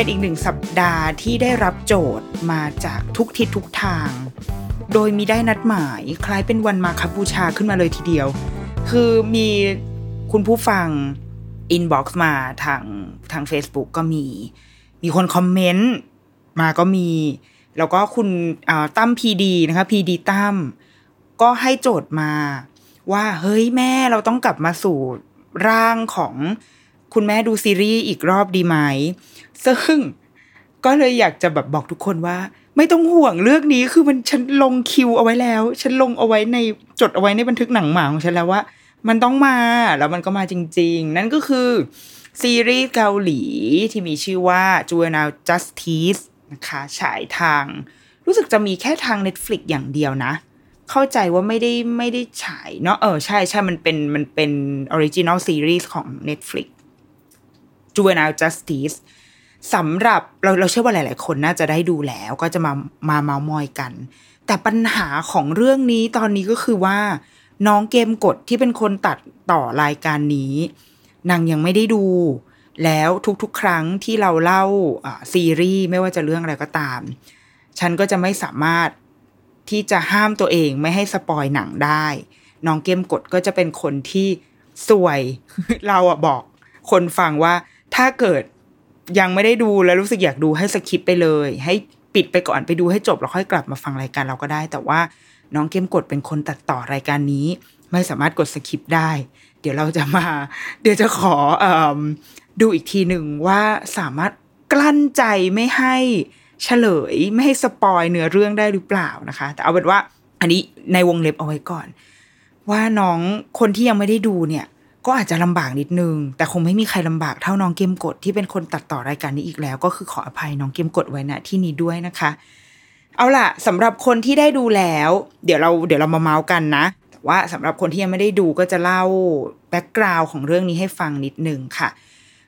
เป็นอีกหนึ่งสัปดาห์ที่ได้รับโจทย์มาจากทุกทิศทุกทาง โดยมีได้นัดหมายคล้ายเป็นวันมาคบูชาขึ้นมาเลยทีเดียว คือมีคุณผู้ฟังอินบ็อกซ์มาทางทาง Facebook ก็มี มีคนคอมเมนต์มาก็มี แล้วก็คุณตั้มพีดีนะคะพีดีตั้มก็ให้โจทย์มาว่าเฮ้ยแม่เราต้องกลับมาสู่ร่างของคุณแม่ดูซีรีส์อีกรอบดีไหม ซึ่งก็เลยอยากจะแบบบอกทุกคนว่า ไม่ต้องห่วงเรื่องนี้คือมันฉันลงคิวเอาไว้แล้ว ฉันลงเอาไว้ในจดเอาไว้ในบันทึกหนังหมาของฉันแล้วว่า มันต้องมาแล้วมันก็มาจริง ๆ นั่นก็คือซีรีส์เกาหลีที่มีชื่อว่า Juvenile Justice นะคะฉายทาง รู้สึกจะมีแค่ทาง Netflix อย่างเดียวนะ เข้าใจว่าไม่ได้ไม่ได้ฉายเนาะเออใช่ใช่มันเป็นมันเป็น original series ของ Netflix Juvenile Justice สำหรับเราเราเชื่อว่าหลาย ๆ คนน่าจะได้ดูแล้วก็จะมามาเม้ามอยกัน แต่ปัญหาของเรื่องนี้ตอนนี้ก็คือว่า น้องเกมกดที่เป็นคนตัดต่อรายการนี้นางยังไม่ได้ดู แล้วทุก ๆ ครั้งที่เราเล่าซีรีส์ไม่ว่าจะเรื่องอะไรก็ตาม ฉันก็จะไม่สามารถที่จะห้ามตัวเองไม่ให้สปอยหนังได้ น้องเกมกดก็จะเป็นคนที่สวยเราอะบอกคนฟังว่าถ้าเกิด ยังไม่ได้ดูแล้วรู้สึกอยากดูให้สคิปไปเลย ให้ปิดไปก่อนไปดูให้จบแล้วค่อยกลับมาฟังรายการเราก็ได้ แต่ว่าน้องเกมกดเป็นคนตัดต่อรายการนี้ ไม่สามารถกดสคิปได้ เดี๋ยวเราจะมา เดี๋ยวจะขออดูอีกทีหนึ่งว่าสามารถกลั้นใจไม่ให้เฉลยไม่ให้สปอยเนื้อเรื่องได้หรือเปล่านะคะ แต่เอาเป็นว่าอันนี้ในวงเล็บเอาไว้ก่อน ว่าน้องคนที่ยังไม่ได้ดูเนี่ย ก็อาจจะลำบากนิดนึง แต่คงไม่มีใครลำบากเท่าน้องเกมกดที่เป็นคนตัดต่อรายการนี้อีกแล้ว ก็คือขออภัยน้องเกมกดไว้ณที่นี้ด้วยนะคะ เอาล่ะสำหรับคนที่ได้ดูแล้ว เดี๋ยวเราเดี๋ยวเรามาเมาส์กันนะ แต่ว่าสำหรับคนที่ยังไม่ได้ดูก็จะเล่า background ของเรื่องนี้ให้ฟังนิดนึงค่ะ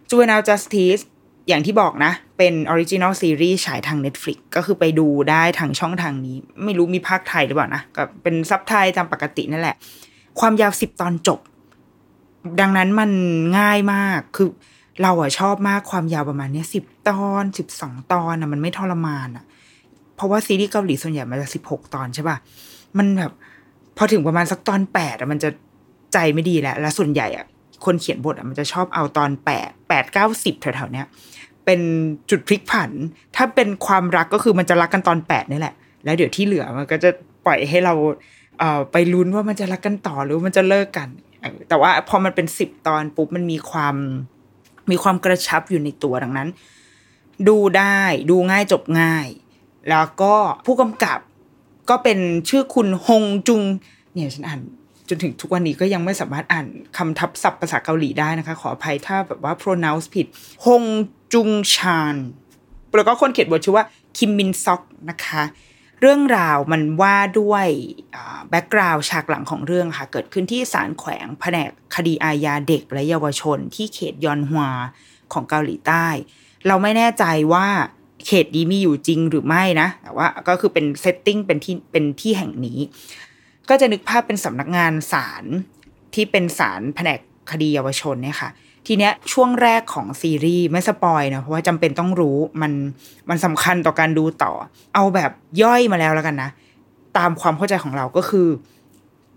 Juvenile Justice อย่างที่บอกนะ เป็น original series ฉายทาง Netflix ก็คือไปดูได้ทางช่องทางนี้ ไม่รู้มีภาคไทยหรือเปล่านะก็เป็นซับไทยตามปกตินั่นแหละ ความยาวสิบตอนจบ ดังนั้นมันง่ายมากคือเราอะชอบมากความยาวประมาณเนี้ยสิบตอนสิบสองตอนอะมันไม่ทรมานอะเพราะว่าซีรีส์เกาหลีส่วนใหญ่มันจะสิบหกตอนใช่ป่ะมันแบบพอถึงประมาณสักตอนแปดอะมันจะใจไม่ดีแล้ว แล้วส่วนใหญ่อะคนเขียนบทอะมันจะชอบเอาตอนแปดแปดเก้าสิบแถวๆเนี้ยเป็นจุดพลิกผัน ถ้าเป็นความรักก็คือมันจะรักกันตอนแปดนี่แหละ แล้วเดี๋ยวที่เหลือมันก็จะปล่อยให้เราเอ่อไปลุ้นว่ามันจะรักกันต่อหรือมันจะเลิกกัน แต่ว่าพอมันเป็นสิบตอนปุ๊บมันมีความมีความกระชับอยู่ในตัวดังนั้น ดูได้ดูง่ายจบง่าย แล้วก็ผู้กำกับก็เป็นชื่อคุณฮงจุง เนี่ยฉันอ่านจนถึงทุกวันนี้ก็ยังไม่สามารถอ่านคำทับศัพท์ภาษาเกาหลีได้นะคะ ขออภัยถ้าแบบว่า pronounce ผิดฮงจุงชานแล้วก็คนเขียนบทชื่อว่าคิมมินซอกนะคะ เรื่องราวมันว่าด้วยแบ็กกราวด์ฉากหลังของเรื่องค่ะ เกิดขึ้นที่ศาลแขวงแผนกคดีอาญาเด็กและเยาวชน ที่เขตยอนฮวาของเกาหลีใต้ เราไม่แน่ใจว่าเขตนี้มีอยู่จริงหรือไม่นะ แต่ว่าก็คือเป็น setting เป็นที่เป็นที่แห่งนี้ ก็จะนึกภาพเป็นสำนักงานศาลที่เป็นศาลแผนกคดีเยาวชนเนี่ยค่ะ ทีเนี้ยช่วงแรกของซีรีส์ไม่ spoil นะเพราะว่าจำเป็นต้องรู้มันมันสำคัญต่อการดูต่อ เอาแบบย่อยมาแล้วแล้วกันนะ ตามความเข้าใจของเราก็คือ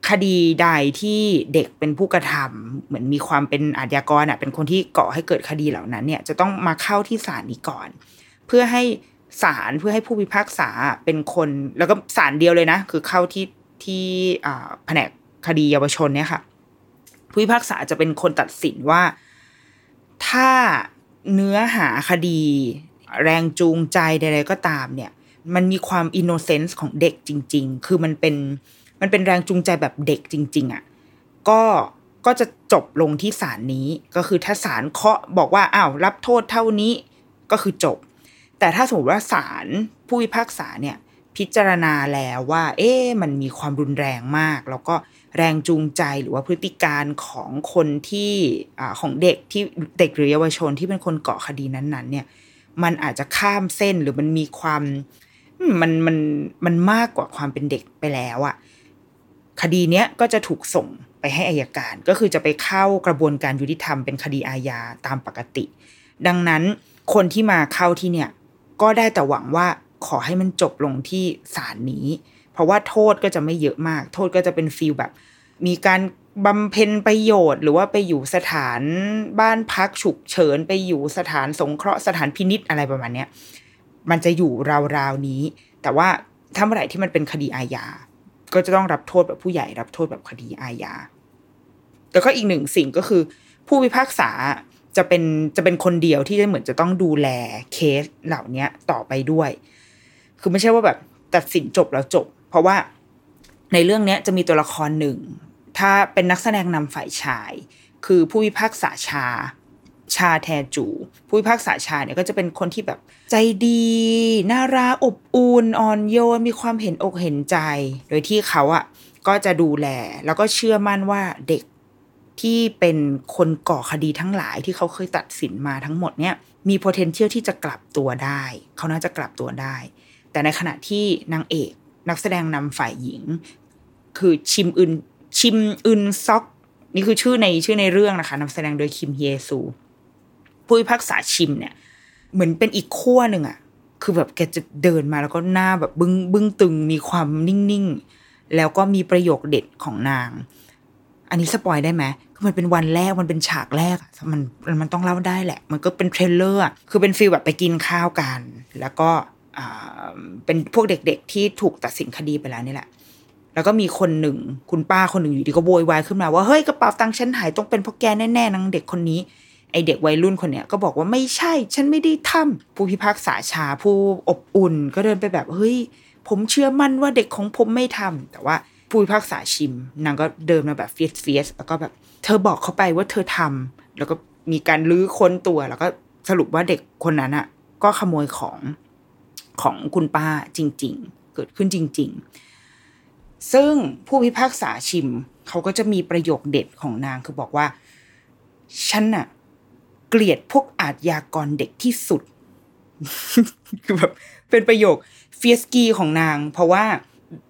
คดีใดที่เด็กเป็นผู้กระทำเหมือนมีความเป็นอาชญากรอะเป็นคนที่ก่อให้เกิดคดีเหล่านั้นเนี่ยจะต้องมาเข้าที่ศาลนี้ก่อน เพื่อให้ศาลเพื่อให้ผู้พิพากษาเป็นคน แล้วก็ศาลเดียวเลยนะ คือเข้าที่ที่แผนกคดีเยาวชนเนี่ยค่ะ ผู้พิพากษาจะเป็นคนตัดสินว่า ถ้าเนื้อหาคดี แรงจูงใจใดๆก็ตามเนี่ย มันมีความอินโนเซนส์ของเด็กจริง ๆ คือมันเป็นมันเป็นแรงจูงใจแบบเด็กจริง ๆอะ่ะก็ก็จะจบลงที่ศาลนี้ก็คือถ้าศาลเคาะบอกว่าอ้าวรับโทษเท่านี้ก็คือจบ แต่ถ้าสมมติว่าศาลผู้พิพากษาเนี่ย พิจารณาแล้วว่า เอ๊ะมันมีความรุนแรงมาก แล้วก็แรงจูงใจหรือว่าพฤติการของคนที่อของเด็กที่เด็กหรือเยาวชนที่เป็นคนเกาะคดีนั้นๆ เนี่ย มันอาจจะข้ามเส้นหรือมันมีความมมันมันมันมากกว่าความเป็นเด็กไปแล้วอะคดีเนี้ยก็จะถูกส่งไปให้อายการ ก็คือจะไปเข้ากระบวนการยุติธรรมเป็นคดีอาญาตามปกติ ดังนั้นคนที่มาเข้าที่เนี่ย ก็ได้แต่หวังว่า ขอให้มันจบลงที่ศาลนี้ เพราะว่าโทษก็จะไม่เยอะมาก โทษก็จะเป็นฟีลแบบ มีการบำเพ็ญประโยชน์ หรือว่าไปอยู่สถานบ้านพักฉุกเฉิน ไปอยู่สถานสงเคราะห์สถานพินิษอะไรประมาณเนี้ยมันจะอยู่ราวๆนี้ แต่ว่าถ้าเมื่อไหร่ที่มันเป็นคดีอาญา ก็จะต้องรับโทษแบบผู้ใหญ่รับโทษแบบคดีอาญาแล้วก็อีกหนึ่งสิ่งก็คือ ผู้พิพากษาจะเป็นจะเป็นคนเดียวที่จะเหมือนจะต้องดูแลเคสเหล่านี้ต่อไปด้วย คือไม่ใช่ว่าแบบตัดสินจบแล้วจบ เพราะว่าในเรื่องเนี้ยจะมีตัวละครหนึ่ง ถ้าเป็นนักแสดงนำฝ่ายชาย คือผู้พิพากษาชา ชาแทจู ผู้พิพากษาชาเนี่ยก็จะเป็นคนที่แบบใจดี น่ารักอบอุ่นอ่อนโยน มีความเห็นอกเห็นใจ โดยที่เขาอะก็จะดูแล แล้วก็เชื่อมั่นว่าเด็กที่เป็นคนก่อคดีทั้งหลายที่เขาเคยตัดสินมาทั้งหมดเนี่ยมี potential ที่จะกลับตัวได้ เขาน่าจะกลับตัวได้ แต่ในขณะที่นางเอกนักแสดงนำฝ่ายหญิง คือชิมอึนชิมอึนซอก นี่คือชื่อในชื่อในเรื่องนะคะนำแสดงโดยคิมเฮซูผู้พิพากษาชิมเนี่ย เหมือนเป็นอีกขั้วหนึ่งอะคือแบบแกจะเดินมาแล้วก็หน้าแบบบึ้งบึ้งตึงมีความนิ่งๆ แล้วก็มีประโยคเด็ดของนาง อันนี้ spoil ได้ไหมคือมันเป็นวันแรกมันเป็นฉากแรกอะมันมันต้องเล่าได้แหละ มันก็เป็น trailer อะคือเป็น feel แบบไปกินข้าวกัน แล้วก็ เป็นพวกเด็กๆ ที่ถูกตัดสินคดีไปแล้วนี่แหละ แล้วก็มีคนหนึ่งคุณป้าคนหนึ่งอยู่ดีก็โวยวายขึ้นมาว่าเฮ้ยกระเป๋าตังค์ฉันหายต้องเป็นเพราะแกแน่ๆนางเด็กคนนี้ไอเด็กวัยรุ่นคนเนี้ยก็บอกว่าไม่ใช่ ฉันไม่ได้ทำผู้พิพากษาชาผู้อบอุ่น ก็เดินไปแบบเฮ้ยผมเชื่อมั่นว่าเด็กของผมไม่ทำแต่ว่าผู้พิพากษาชิม นางก็เดินมาแบบเฟียสเฟียสแล้วก็แบบ เธอบอกเขาไปว่าเธอทำแล้วก็มีการลื้อค้นตัว แล้วก็สรุปว่าเด็กคนนั้นอะก็ขโมยของ ของคุณป้าจริง ๆ เกิดขึ้นจริง ๆ ซึ่งผู้พิพากษาชิม เขาก็จะมีประโยคเด็ดของนางคือบอกว่า ฉันน่ะ เกลียดพวกอาชญากรเด็กที่สุด คือแบบเป็นประโยคเฟียสกีของนาง เพราะว่า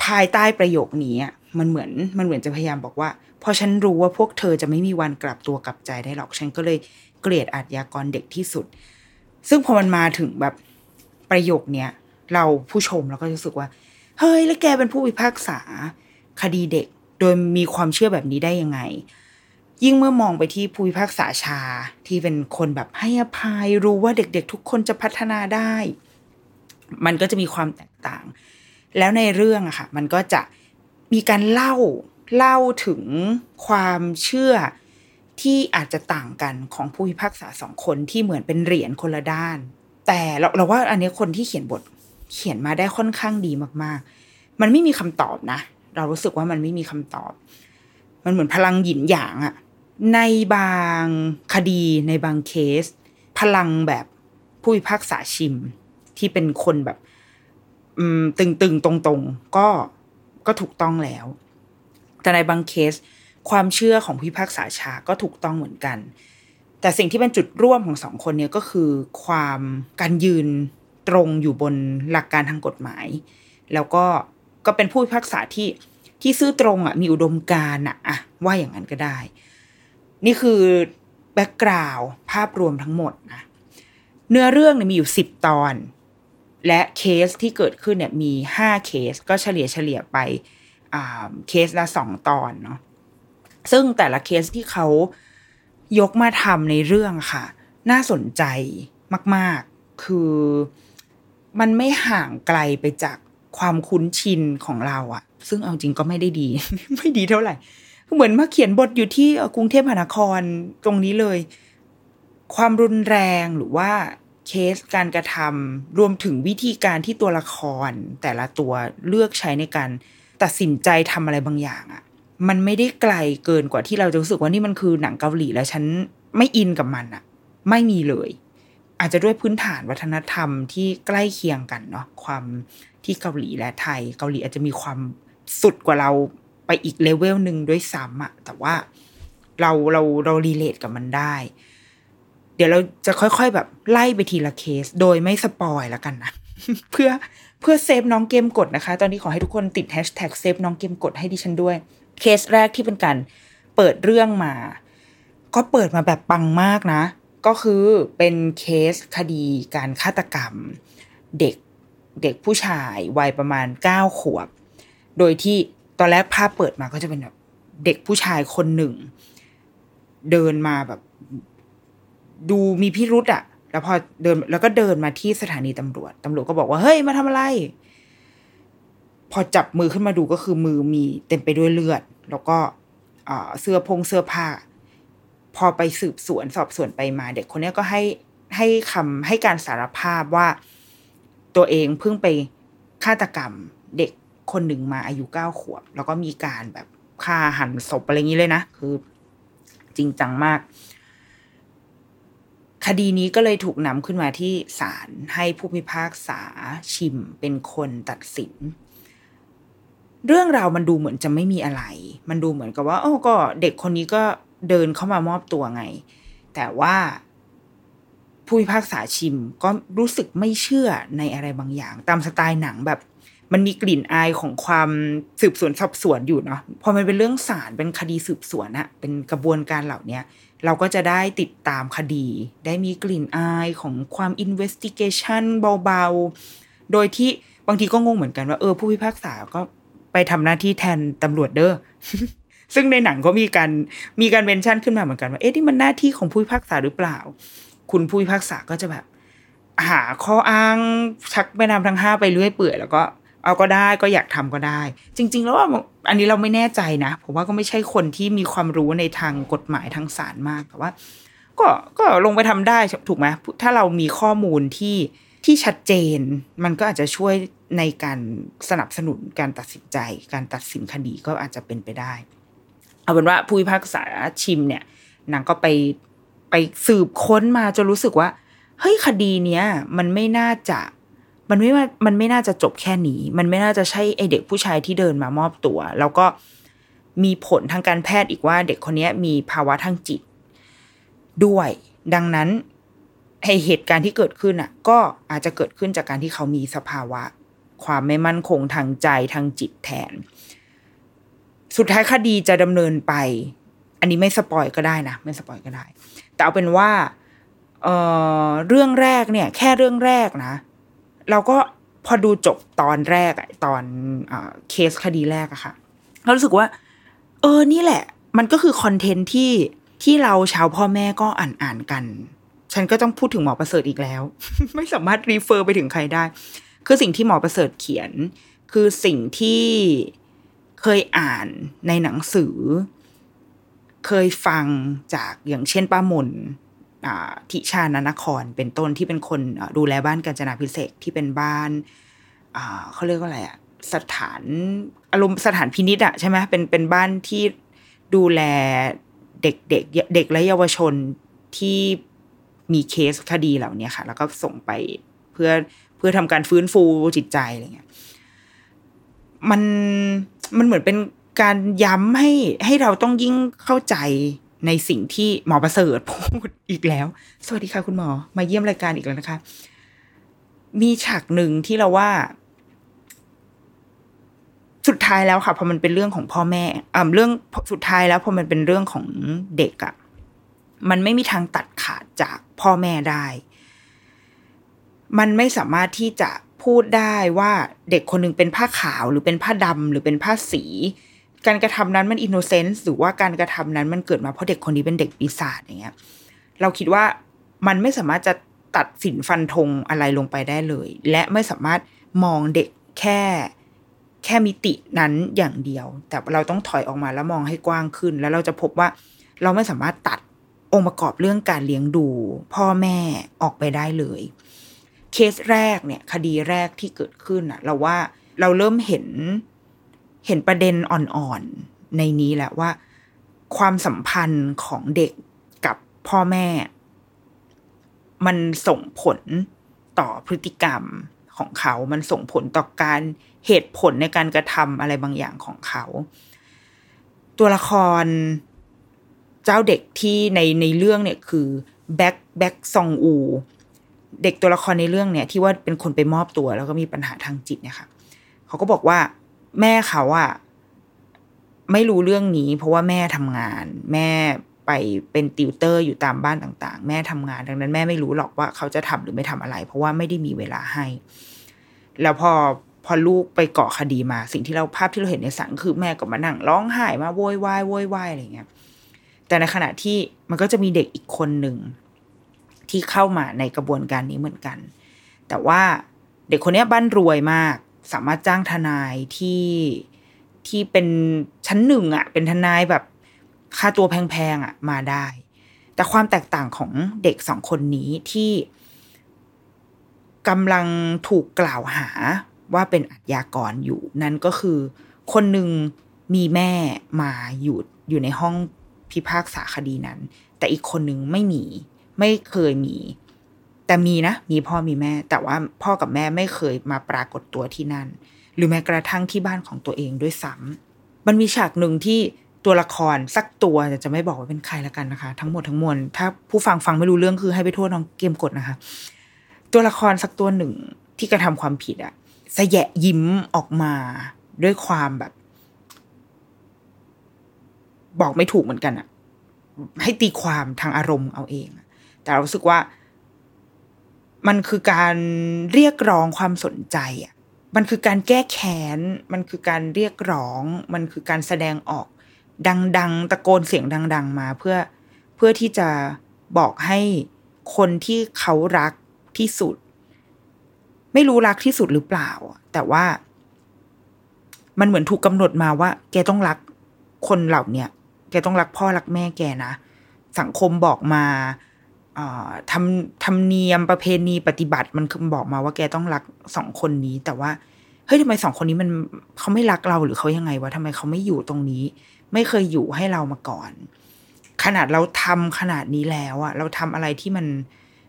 ภายใต้ประโยคนี้มันเหมือนมันเหมือนจะพยายามบอกว่าพราะฉันรู้ว่าพวกเธอจะไม่มีวันกลับตัวกลับใจได้หรอก ฉันก็เลยเกลียดอาชญากรเด็กที่สุด ซึ่งพอมันมาถึงแบบ ประโยคเนี้ยเราผู้ชมเราก็รู้สึกว่า เฮ้ย แล้วแกเป็นผู้พิพากษา คดีเด็กโดยมีความเชื่อแบบนี้ได้ยังไง ยิ่งเมื่อมองไปที่ผู้พิพากษาชาที่เป็นคนแบบให้อภัยรู้ว่าเด็กๆ ทุกคนจะพัฒนาได้ มันก็จะมีความแตกต่าง แล้วในเรื่องอะค่ะ มันก็จะมีการเล่าเล่าถึงความเชื่อที่อาจจะต่างกันของผู้พิพากษาสองคนที่เหมือนเป็นเหรียญคนละด้าน แต่เราเราว่าอันนี้คนที่เขียนบทเขียนมาได้ค่อนข้างดีมากๆ มันไม่มีคำตอบนะ เรารู้สึกว่ามันไม่มีคำตอบ มันเหมือนพลังหยินหยางอะในบางคดีในบางเคส พลังแบบผู้พิพากษาชิม ที่เป็นคนแบบตึงตึงๆตรงตรงๆ ก็ก็ถูกต้องแล้ว แต่ในบางเคส ความเชื่อของผู้พิพากษาชาก็ถูกต้องเหมือนกัน แต่สิ่งที่เป็นจุดร่วมของสองคนเนี้ก็คือความการยืนตรงอยู่บนหลักการทางกฎหมาย แล้วก็ก็เป็นผู้พิพากษาที่ที่ซื่อตรงอะมีอุดมการณ์อะอะว่าอย่างนั้นก็ได้ นี่คือแบ็กกราวด์ภาพรวมทั้งหมดนะเนื้อเรื่องเนี่ยมีอยู่สิบตอน และเคสที่เกิดขึ้นเนี่ยมีห้าเคสก็เฉลี่ยเฉลี่ยไปเคสละสองตอนเนาะซึ่งแต่ละเคสที่เขา ยกมาทำในเรื่องค่ะ น่าสนใจมาก ๆ คือมันไม่ห่างไกลไปจากความคุ้นชินของเราอะซึ่งเอาจริงก็ไม่ได้ดี ไม่ดีเท่าไหร่เหมือนมาเขียนบทอยู่ที่กรุงเทพมหานครตรงนี้เลย ความรุนแรงหรือว่าเคสการกระทำรวมถึงวิธีการที่ตัวละคร แต่ละตัวเลือกใช้ในการตัดสินใจทำอะไรบางอย่างอะ มันไม่ได้ไกลเกินกว่าที่เราจะรู้สึกว่านี่มันคือหนังเกาหลีแล้วฉันไม่อินกับมันอะไม่มีเลย อาจจะด้วยพื้นฐานวัฒนธรรมที่ใกล้เคียงกันเนาะความที่เกาหลีและไทย เกาหลีอาจจะมีความสุดกว่าเราไปอีกเลเวลหนึ่งด้วยซ้ำอะแต่ว่าเราเราเรา relate กับมันได้ เดี๋ยวเราจะค่อย ๆ แบบไล่ไปทีละเคส โดยไม่ spoil แล้วกันนะเพื่อเพื่อ save น้องเกมกดนะคะ ตอนนี้ขอให้ทุกคนติดแฮชแท็ก save น้องเกมกดให้ดิฉันด้วย เคสแรกที่เป็นการเปิดเรื่องมา ก็เปิดมาแบบปังมากนะ ก็คือเป็นเคสคดีการฆาตกรรม เด็กเด็กผู้ชายวัยประมาณเก้าขวบ โดยที่ตอนแรกภาพเปิดมาก็จะเป็นแบบเด็กผู้ชายคนหนึ่ง เดินมาแบบ ดูมีพิรุษอะแล้วพอเดินแล้วก็เดินมาที่สถานีตำรวจตำรวจก็บอกว่าเฮ้ยมาทำอะไร พอจับมือขึ้นมาดูก็คือมือมีเต็มไปด้วยเลือด แล้วก็เสื้อพงเสื้อผ้า พอไปสืบสวนสอบสวนไปมา เด็กคนนี้ก็ให้ให้คำให้การสารภาพว่าตัวเองเพิ่งไปฆาตกรรมเด็กคนหนึ่งมาอายุเก้าขวบ แล้วก็มีการแบบฆ่าหันศพอะไรอย่างนี้เลยนะ คือ จริงจังมาก คดีนี้ก็เลยถูกนำขึ้นมาที่ศาลให้ผู้พิพากษาชิมเป็นคนตัดสิน เรื่องราวมันดูเหมือนจะไม่มีอะไร มันดูเหมือนกับว่า โอ้ก็เด็กคนนี้ก็เดินเข้ามามอบตัวไง แต่ว่าผู้พิพากษาชิมก็รู้สึกไม่เชื่อในอะไรบางอย่าง ตามสไตล์หนังแบบ มันมีกลิ่นอายของความสืบสวนสอบสวนอยู่เนาะพอมันเป็นเรื่องศาลเป็นคดีสืบสวนอะเป็นกระบวนการเหล่านี้เราก็จะได้ติดตามคดี ได้มีกลิ่นอายของความ investigation เบาๆ โดยที่บางทีก็งงเหมือนกันว่าเออผู้พิพากษาก็ ไปทำหน้าที่แทนตำรวจเด้อซึ่งในหนังก็มีการมีการเมนชั่นขึ้นมาเหมือนกันว่าเอ๊ะนี่มันหน้าที่ของผู้พิพากษาหรือเปล่า คุณผู้พิพากษาก็จะแบบ หาข้ออ้างชักแม่น้ำทั้งห้าไปเรื่อยเปื่อยแล้วก็เอาก็ได้ก็อยากทำก็ได้ จริง ๆ แล้วอันนี้เราไม่แน่ใจนะผมว่าก็ไม่ใช่คนที่มีความรู้ในทางกฎหมายทางศาลมากแต่ว่า ก็ก็ลงไปทำได้ถูกไหมถ้าเรามีข้อมูลที่ ที่ชัดเจน มันก็อาจจะช่วยในการสนับสนุนการตัดสินใจ การตัดสินคดีก็อาจจะเป็นไปได้ เอาเป็นว่าผู้พิพากษาชิมเนี่ยนางก็ไปไปสืบค้นมาจนรู้สึกว่าเฮ้ยคดีเนี้ยมันไม่น่าจะมันไม่ว่ามันไม่น่าจะจบแค่นี้ มันไม่น่าจะใช่ไอเด็กผู้ชายที่เดินมามอบตัว แล้วก็มีผลทางการแพทย์อีกว่าเด็กคนนี้มีภาวะทางจิต ด้วย ดังนั้น ไอเหตุการณ์ที่เกิดขึ้นอะ ก็อาจจะเกิดขึ้นจากการที่เขามีสภาวะ ความไม่มั่นคงทางใจทางจิตแทน สุดท้ายคดีจะดำเนินไป อันนี้ไม่ spoil ก็ได้นะไม่ spoil ก็ได้ แต่เอาเป็นว่าเออเรื่องแรกเนี่ย แค่เรื่องแรกนะ เราก็พอดูจบตอนแรกตอนอเคสคดีแรกอะค่ะเรารู้สึกว่า เออนี่แหละ มันก็คือคอนเทนต์ที่ที่เราชาวพ่อแม่ก็อ่านอ่านกัน ฉันก็ต้องพูดถึงหมอประเสริฐอีกแล้ว ไม่สามารถรีเฟอร์ไปถึงใครได้ คือสิ่งที่หมอประเสริฐเขียน คือสิ่งที่เคยอ่านในหนังสือ เคยฟังจากอย่างเช่นป้ามนทิชานนครเป็นต้นที่เป็นคนดูแลบ้านกาญจนาพิเศษที่เป็นบ้านเขาเรียกว่าอะไรอะสถานอารมณ์สถานพินิษอะใช่ไหมเป็นเป็นบ้านที่ดูแลเด็กเด็กเด็กและเยาวชนที่ มีเคสคดีเหล่านี้ค่ะ แล้วก็ส่งไปเพื่อเพื่อทำการฟื้นฟูจิตใจอะไรเงี้ยมันมันเหมือนเป็นการย้ำให้ให้เราต้องยิ่งเข้าใจในสิ่งที่หมอประเสริฐพูดอีกแล้ว สวัสดีค่ะคุณหมอ มาเยี่ยมรายการอีกแล้วนะคะ มีฉากหนึ่งที่เราว่า สุดท้ายแล้วค่ะพอมันเป็นเรื่องของพ่อแม่อ่าเรื่องสุดท้ายแล้วพอมันเป็นเรื่องของเด็กอะ่ะมันไม่มีทางตัดขาดจาก พ่อแม่ได้ มันไม่สามารถที่จะพูดได้ว่าเด็กคนนึงเป็นผ้าขาวหรือเป็นผ้าดำหรือเป็นผ้าสี การกระทำนั้นมันอินโนเซนส์หรือว่าการกระทำนั้นมันเกิดมาเพราะเด็กคนนี้เป็นเด็กปีศาจอย่างเงี้ยเราคิดว่ามันไม่สามารถจะตัดสินฟันธงอะไรลงไปได้เลย และไม่สามารถมองเด็กแค่แค่มิตินั้นอย่างเดียว แต่เราต้องถอยออกมาแล้วมองให้กว้างขึ้น แล้วเราจะพบว่าเราไม่สามารถตัด องค์ประกอบเรื่องการเลี้ยงดู พ่อแม่ออกไปได้เลย เคสแรกเนี่ย คดีแรกที่เกิดขึ้นอะเราว่าเราเริ่มเห็นเห็นประเด็นอ่อนๆในนี้แหละว่า ความสัมพันธ์ของเด็กกับพ่อแม่ มันส่งผลต่อพฤติกรรมของเขา มันส่งผลต่อการเหตุผลในการกระทำอะไรบางอย่างของเขา ตัวละคร เจ้าเด็กที่ในในเรื่องเนี่ยคือแบ็คแบ็คซองอู เด็กตัวละครในเรื่องเนี่ย ที่ว่าเป็นคนไปมอบตัวแล้วก็มีปัญหาทางจิตเนี่ยค่ะเขาก็บอกว่าแม่เขาอะไม่รู้เรื่องนี้ เพราะว่าแม่ทำงาน แม่ไปเป็นติวเตอร์อยู่ตามบ้านต่างๆ แม่ทำงาน ดังนั้นแม่ไม่รู้หรอกว่าเขาจะทำหรือไม่ทำอะไร เพราะว่าไม่ได้มีเวลาให้ แล้วพอพอลูกไปเกาะคดีมา สิ่งที่เราภาพที่เราเห็นในสังคือแม่ก็มานั่งร้องไห้มาโวยวายโวยวายอะไรเงี้ย แต่ในขณะที่มันก็จะมีเด็กอีกคนหนึ่งที่เข้ามาในกระบวนการนี้เหมือนกัน แต่ว่าเด็กคนนี้บ้านรวยมาก สามารถจ้างทนายที่ที่เป็นชั้นหนึ่งอะ่ะ เป็นทนายแบบค่าตัวแพงๆอะ่ะ มาได้ แต่ความแตกต่างของเด็กสองคนนี้ที่กำลังถูกกล่าวหาว่าเป็นอาชญากรอยู่ นั่นก็คือ คนหนึ่งมีแม่มาอยู่อยู่ในห้อง พิพากษาคดีนั้น แต่อีกคนหนึ่งไม่มี ไม่เคยมี แต่มีนะ มีพ่อมีแม่ แต่ว่าพ่อกับแม่ไม่เคยมาปรากฏตัวที่นั่น หรือแม้กระทั่งที่บ้านของตัวเองด้วยซ้ำมันมีฉากหนึ่งที่ตัวละครสักตัวจะไม่บอกว่าเป็นใครละกันนะคะ ทั้งหมดทั้งมวลถ้าผู้ฟังฟังไม่รู้เรื่องคือให้ไปโทษน้องเกมกดนะคะ ตัวละครสักตัวหนึ่งที่กระทำความผิดอะสแยะยิ้มออกมาด้วยความแบบ บอกไม่ถูกเหมือนกันอะให้ตีความทางอารมณ์เอาเอง แต่เราสึกว่า มันคือการเรียกร้องความสนใจอะมันคือการแก้แค้น มันคือการเรียกร้อง มันคือการแสดงออก ดัง ๆ ตะโกนเสียงดัง ๆ มาเพื่อเพื่อที่จะบอกให้คนที่เขารักที่สุด ไม่รู้รักที่สุดหรือเปล่า แต่ว่า มันเหมือนถูกกำหนดมาว่า แกต้องรักคนเหล่าเนี้ย กต้องรักพ่อรักแม่แกนะ สังคมบอกมาทำทำเนียมประเพณีปฏิบัติมันบอกมาว่าแกต้องรักสองคนนี้ แต่ว่าเฮ้ยทำไมสองคนนี้มันเขาไม่รักเราหรือเขายังไงวะทำไมเขาไม่อยู่ตรงนี้ ไม่เคยอยู่ให้เรามาก่อน ขนาดเราทำขนาดนี้แล้วอะเราทำอะไรที่มัน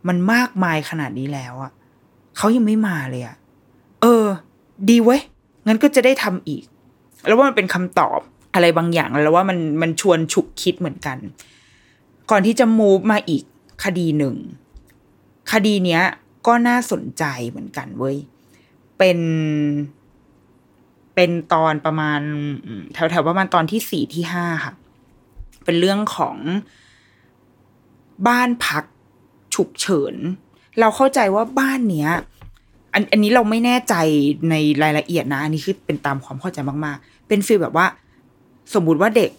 มันมากมายขนาดนี้แล้วอะเขายังไม่มาเลยอะเออ ดีเว้ยงั้นก็จะได้ทำอีก แล้วว่ามันเป็นคำตอบ อะไรบางอย่างแล้วว่ามันมันชวนฉุกคิดเหมือนกัน ก่อนที่จะมูฟมาอีกคดีหนึ่ง คดีเนี้ย ก็น่าสนใจเหมือนกันเว้ย เป็นเป็นตอนประมาณ แถวๆประมาณตอนที่สี่ที่ห้าค่ะ เป็นเรื่องของบ้านพักฉุกเฉิน เราเข้าใจว่าบ้านเนี้ย อันอันนี้เราไม่แน่ใจในรายละเอียดนะ อันนี้คือเป็นตามความเข้าใจมากๆ เป็นฟีลแบบว่า สมมุติว่าเด็ก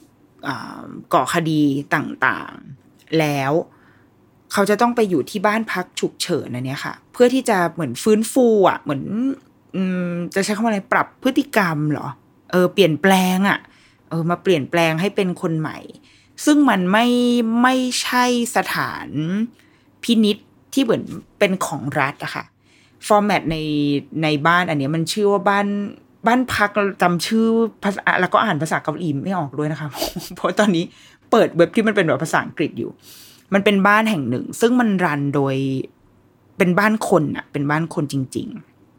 ก่อคดีต่างๆ แล้วเขาจะต้องไปอยู่ที่บ้านพักฉุกเฉินอันนี้ค่ะ เพื่อที่จะเหมือนฟื้นฟูอะ เหมือนจะใช้คำว่าอะไรปรับพฤติกรรมเหรอเออ เปลี่ยนแปลงอะ เออ มาเปลี่ยนแปลงให้เป็นคนใหม่ ซึ่งมันไม่ไม่ใช่สถานพินิษที่เหมือนเป็นของรัฐอะค่ะฟอร์แมตในในบ้านอันนี้มันชื่อว่าบ้าน บ้านพักจำชื่อภาษาแล้วก็อ่านภาษาเกาหลีไม่ออกด้วยนะคะ เพราะตอนนี้เปิดเว็บที่มันเป็นแบบภาษาอังกฤษอยู่ มันเป็นบ้านแห่งหนึ่ง ซึ่งมันรันโดยเป็นบ้านคนอะเป็นบ้านคนจริง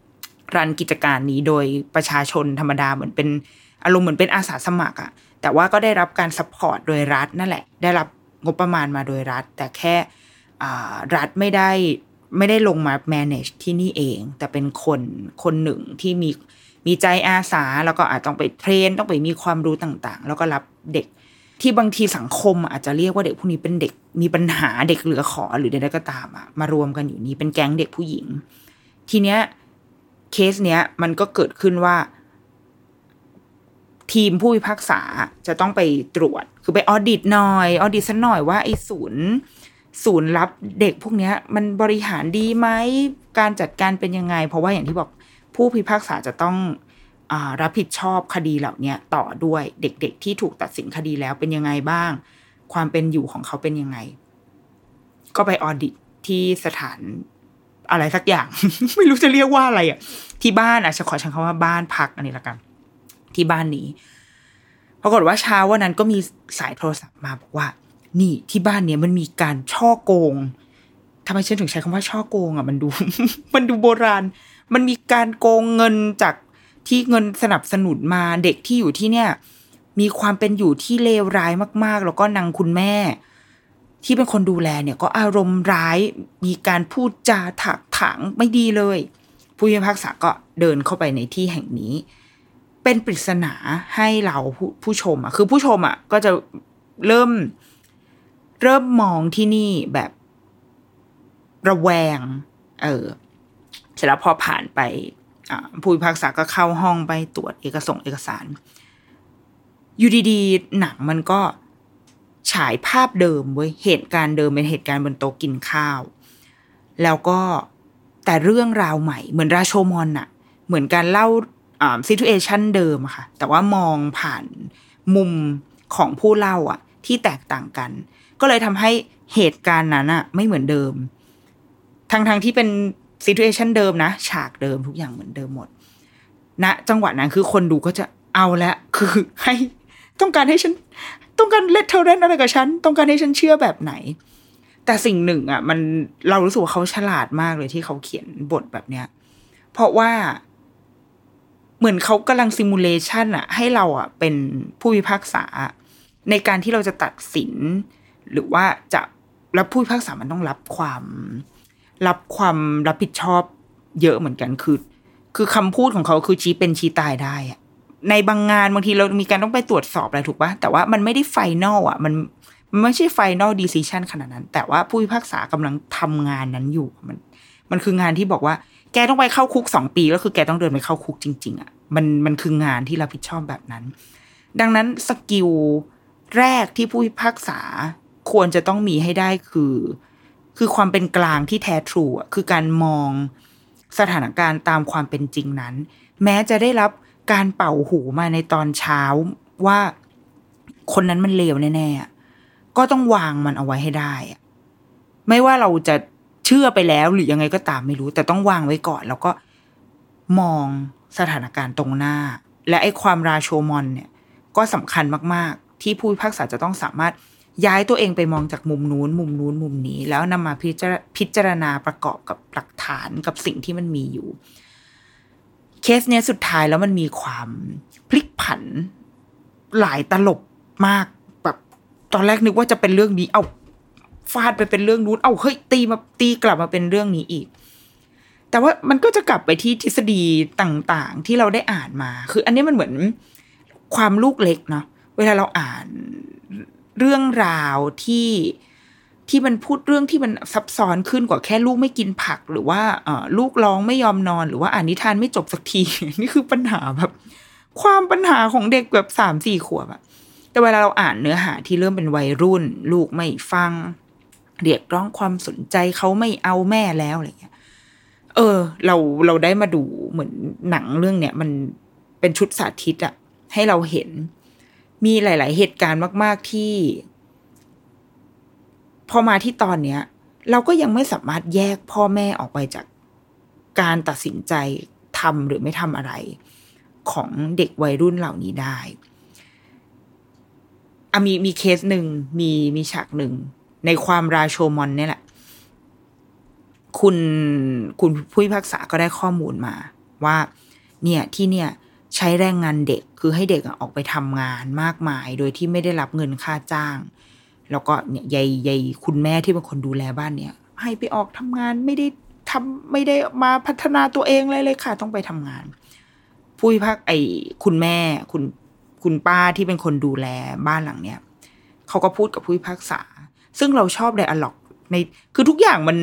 ๆ รันกิจการนี้โดยประชาชนธรรมดาเหมือนเป็นอารมณ์เหมือนเป็นอาสาสมัครอะแต่ว่าก็ได้รับการ support โดยรัฐนั่นแหละ ได้รับงบประมาณมาโดยรัฐ แต่แค่รัฐไม่ได้ไม่ได้ลงมา manage ที่นี่เอง แต่เป็นคนคนหนึ่งที่มี มีใจอาสาแล้วก็อาจต้องไป train ต้องไปมีความรู้ต่างๆ แล้วก็รับเด็กที่บางทีสังคมอาจจะเรียกว่าเด็กพวกนี้เป็นเด็กมีปัญหาเด็กเหลือขอหรือใดๆก็ตามอะมารวมกันอยู่นี้เป็นแก๊งเด็กผู้หญิง ทีเนี้ยเคสเนี้ยมันก็เกิดขึ้นว่า ทีมผู้พิพากษาจะต้องไปตรวจ คือไปออดิตหน่อยออดิตสักหน่อยว่าไอ้ศูนย์ศูนย์รับเด็กพวกเนี้ย มันบริหารดีไหมการจัดการเป็นยังไง เพราะว่าอย่างที่บอก ผู้พิพากษาจะต้องอรับผิดชอบคดีเหล่านี้ต่อด้วยเด็กๆ ที่ถูกตัดสินคดีแล้วเป็นยังไงบ้าง ความเป็นอยู่ของเขาเป็นยังไง ก็ไปออดิตที่สถานอะไรสักอย่าง ไม่รู้จะเรียกว่าอะไรอะ ที่บ้านอะจะขอใช้คำว่าบ้านพักอันนี้ละกัน ที่บ้านนี้ปรากฏว่าเช้าวันนั้นก็มีสายโทรศัพท์มาบอกว่า นี่ที่บ้านเนี้ยมันมีการช่อโกงทำไมฉันถึงใช้คำว่าช่อโกงอะ มันดู มันดูโบราณ มันมีการโกงเงินจากที่เงินสนับสนุนมาเด็กที่อยู่ที่เนี่ย มีความเป็นอยู่ที่เลวร้ายมาก ๆ แล้วก็นางคุณแม่ ที่เป็นคนดูแลเนี่ยก็อารมณ์ร้าย มีการพูดจาถักถางไม่ดีเลย ผู้พิพากษาก็เดินเข้าไปในที่แห่งนี้ เป็นปริศนาให้เราผู้ผู้ชมอะคือผู้ชมอะก็จะเริ่มเริ่มมองที่นี่แบบระแวง เออ เสร็จแล้วพอผ่านไปผู้พิพากษาก็เข้าห้องไปตรวจเอกสงเอกสาร อยู่ดีๆ หนังมันก็ฉายภาพเดิมเว้ยเหตุการณ์เดิมเป็นเหตุการณ์บนโต๊ะกินข้าว แล้วก็แต่เรื่องราวใหม่ เหมือนราโชมอนอะเหมือนการเล่าอ่า situation เดิมค่ะ แต่ว่ามองผ่านมุมของผู้เล่าอะที่แตกต่างกัน ก็เลยทำให้เหตุการณ์นั้นอะไม่เหมือนเดิม ทั้งทงๆที่เป็น situation เดิมนะ ฉากเดิมทุกอย่างเหมือนเดิมหมดณจังหวะนั้นคือคนดูก็จะเอาละคือให้ต้องการให้ฉัน ต้องการเลทเทอร์เรนอะไรกับฉัน ต้องการให้ฉันเชื่อแบบไหน แต่สิ่งหนึ่ง อะ มันเรารู้สึกว่าเขาฉลาดมากเลยที่เขาเขียนบทแบบเนี้ย เพราะว่าเหมือนเขากำลัง simulation อะ ให้เราอะ เป็นผู้พิพากษา ในการที่เราจะตัดสิน หรือว่าจะแล้วผู้พิพากษามันต้องรับความ รับความรับผิดชอบเยอะเหมือนกันคือ คือคำพูดของเขาคือชี้เป็นชี้ตายได้อะในบางงานบางทีเรามีการต้องไปตรวจสอบอะไรถูกปะแต่ว่ามันไม่ได้ final อะ มันมันไม่ใช่ final decision ขนาดนั้น แต่ว่าผู้พิพากษากำลังทำงานนั้นอยู่มัน มันคืองานที่บอกว่า แกต้องไปเข้าคุกสองปีแล้วคือแกต้องเดินไปเข้าคุกจริง ๆอะมันมันคืองานที่รับผิดชอบแบบนั้น ดังนั้น skill แรกที่ผู้พิพากษาควรจะต้องมีให้ได้คือ คือความเป็นกลางที่แท้ทรูอะคือการมองสถานการณ์ตามความเป็นจริงนั้น แม้จะได้รับการเป่าหูมาในตอนเช้าว่าคนนั้นมันเลวแน่ๆก็ต้องวางมันเอาไว้ให้ได้อะไม่ว่าเราจะเชื่อไปแล้วหรือยังไงก็ตามไม่รู้ แต่ต้องวางไว้ก่อน แล้วก็มองสถานการณ์ตรงหน้า และไอ้ความราโชมอนเนี่ย ก็สำคัญมาก ๆ ที่ผู้พิพากษาจะต้องสามารถ ย้ายตัวเองไปมองจากมุมนู้น มุมนู้นมุมนี้ แล้วนำมาพิจารพิจารณาประกอบกับหลักฐานกับสิ่งที่มันมีอยู่ เคสเนี้ยสุดท้ายแล้วมันมีความพลิกผันหลายตลบมากแบบตอนแรกนึกว่าจะเป็นเรื่องนี้ เอาฟาดไปเป็นเรื่องนู้น เอาเฮ้ยตีมาตีกลับมาเป็นเรื่องนี้อีก แต่ว่ามันก็จะกลับไปที่ทฤษฎีต่างๆ ที่เราได้อ่านมา คือ อันนี้มันเหมือนความลูกเล็กเนาะเวลาเราอ่าน เรื่องราวที่ที่มันพูดเรื่องที่มันซับซ้อนขึ้นกว่าแค่ลูกไม่กินผัก หรือว่าอลูกร้องไม่ยอมนอน หรือว่าอ่านนิทานไม่จบสักที นี่คือปัญหาแบบ ความปัญหาของเด็กแบบสามสี่ขวบอะแต่เวลาเราอ่านเนื้อหาที่เริ่มเป็นวัยรุ่น ลูกไม่ฟัง เรียกร้องความสนใจเขาไม่เอาแม่แล้วอะไรเงี้ย เออ เราเราได้มาดูเหมือนหนังเรื่องเนี้ยมันเป็นชุดสาธิตอะให้เราเห็น มีหลาย ๆ เหตุการณ์มาก ๆ ที่ พอมาที่ตอนเนี้ย เราก็ยังไม่สามารถแยกพ่อแม่ออกไปจากการตัดสินใจทำหรือไม่ทำอะไร ของเด็กวัยรุ่นเหล่านี้ได้อะมีมีเคสหนึ่งมีมีฉากหนึ่ง ในความราโชมอนเนี่ยแหละ คุณคุณผู้พิพากษาก็ได้ข้อมูลมา ว่า เนี่ยที่เนี่ย ใช้แรงงานเด็ก คือให้เด็กออกไปทำงานมากมาย โดยที่ไม่ได้รับเงินค่าจ้าง แล้วก็เนี่ยยายยายคุณแม่ที่เป็นคนดูแลบ้านเนี่ย ให้ไปออกทำงานไม่ได้ทำไม่ได้มาพัฒนาตัวเองเลยเลยค่ะ ต้องไปทำงานผู้พิพากไอคุณแม่คุณคุณป้าที่เป็นคนดูแลบ้านหลังเนี้ยเขาก็พูดกับผู้พิพากษา ซึ่งเราชอบไดอะล็อกในคือทุกอย่างมัน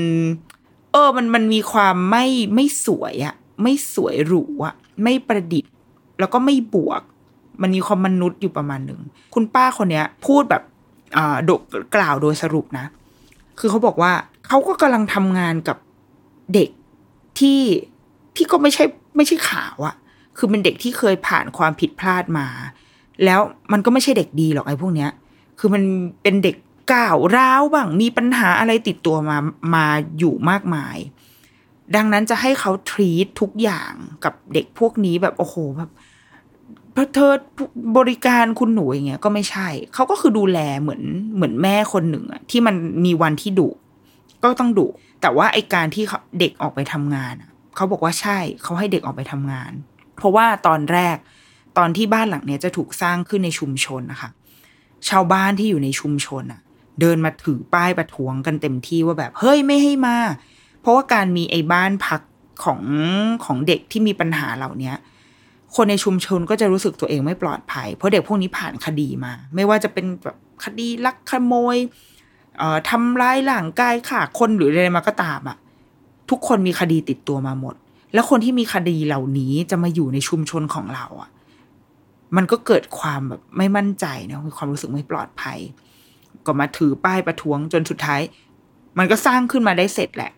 เออมันมันมีความไม่ไม่สวยอะไม่สวยหรูอะไม่ประดิษฐ์ แล้วก็ไม่บวก มันมีความมนุษย์อยู่ประมาณหนึ่ง คุณป้าคนเนี้ย พูดแบบอ่าโดกล่าวโดยสรุปนะ คือเขาบอกว่าเขาก็กำลังทำงานกับเด็กที่ที่ก็ไม่ใช่ไม่ใช่ขาวอะคือเป็นเด็กที่เคยผ่านความผิดพลาดมา แล้วมันก็ไม่ใช่เด็กดีหรอกไอ้พวกเนี้ย คือมันเป็นเด็กก้าวร้าวบ้าง มีปัญหาอะไรติดตัวมามาอยู่มากมาย ดังนั้นจะให้เขาทรีตทุกอย่างกับเด็กพวกนี้แบบโอ้โหแบบ เธอบริการคุณหนูอย่างเงี้ยก็ไม่ใช่ เขาก็คือดูแลเหมือนเหมือนแม่คนหนึ่งอะที่มันมีวันที่ดุก็ต้องดุแต่ว่าไอการที่เด็กออกไปทำงานอะเขาบอกว่าใช่เขาให้เด็กออกไปทำงาน เพราะว่าตอนแรกตอนที่บ้านหลังเนี้ยจะถูกสร้างขึ้นในชุมชนนะคะชาวบ้านที่อยู่ในชุมชนอะเดินมาถือป้ายประท้วงกันเต็มที่ว่าแบบเฮ้ยไม่ให้มา เพราะว่าการมีไอ้บ้านพักของของเด็กที่มีปัญหาเหล่าเนี้ย คนในชุมชนก็จะรู้สึกตัวเองไม่ปลอดภัย เพราะเด็กพวกนี้ผ่านคดีมา ไม่ว่าจะเป็นแบบคดีลักขโมยเอ่อทำร้ายร่างกายค่ะคนหรืออะไรมาก็ตามอะ่ะ ทุกคนมีคดีติดตัวมาหมด แล้วคนที่มีคดีเหล่านี้จะมาอยู่ในชุมชนของเราอะ่ะ มันก็เกิดความแบบไม่มั่นใจนะมีความรู้สึกไม่ปลอดภัย ก็มาถือป้ายประท้วงจนสุดท้าย มันก็สร้างขึ้นมาได้เสร็จแหละ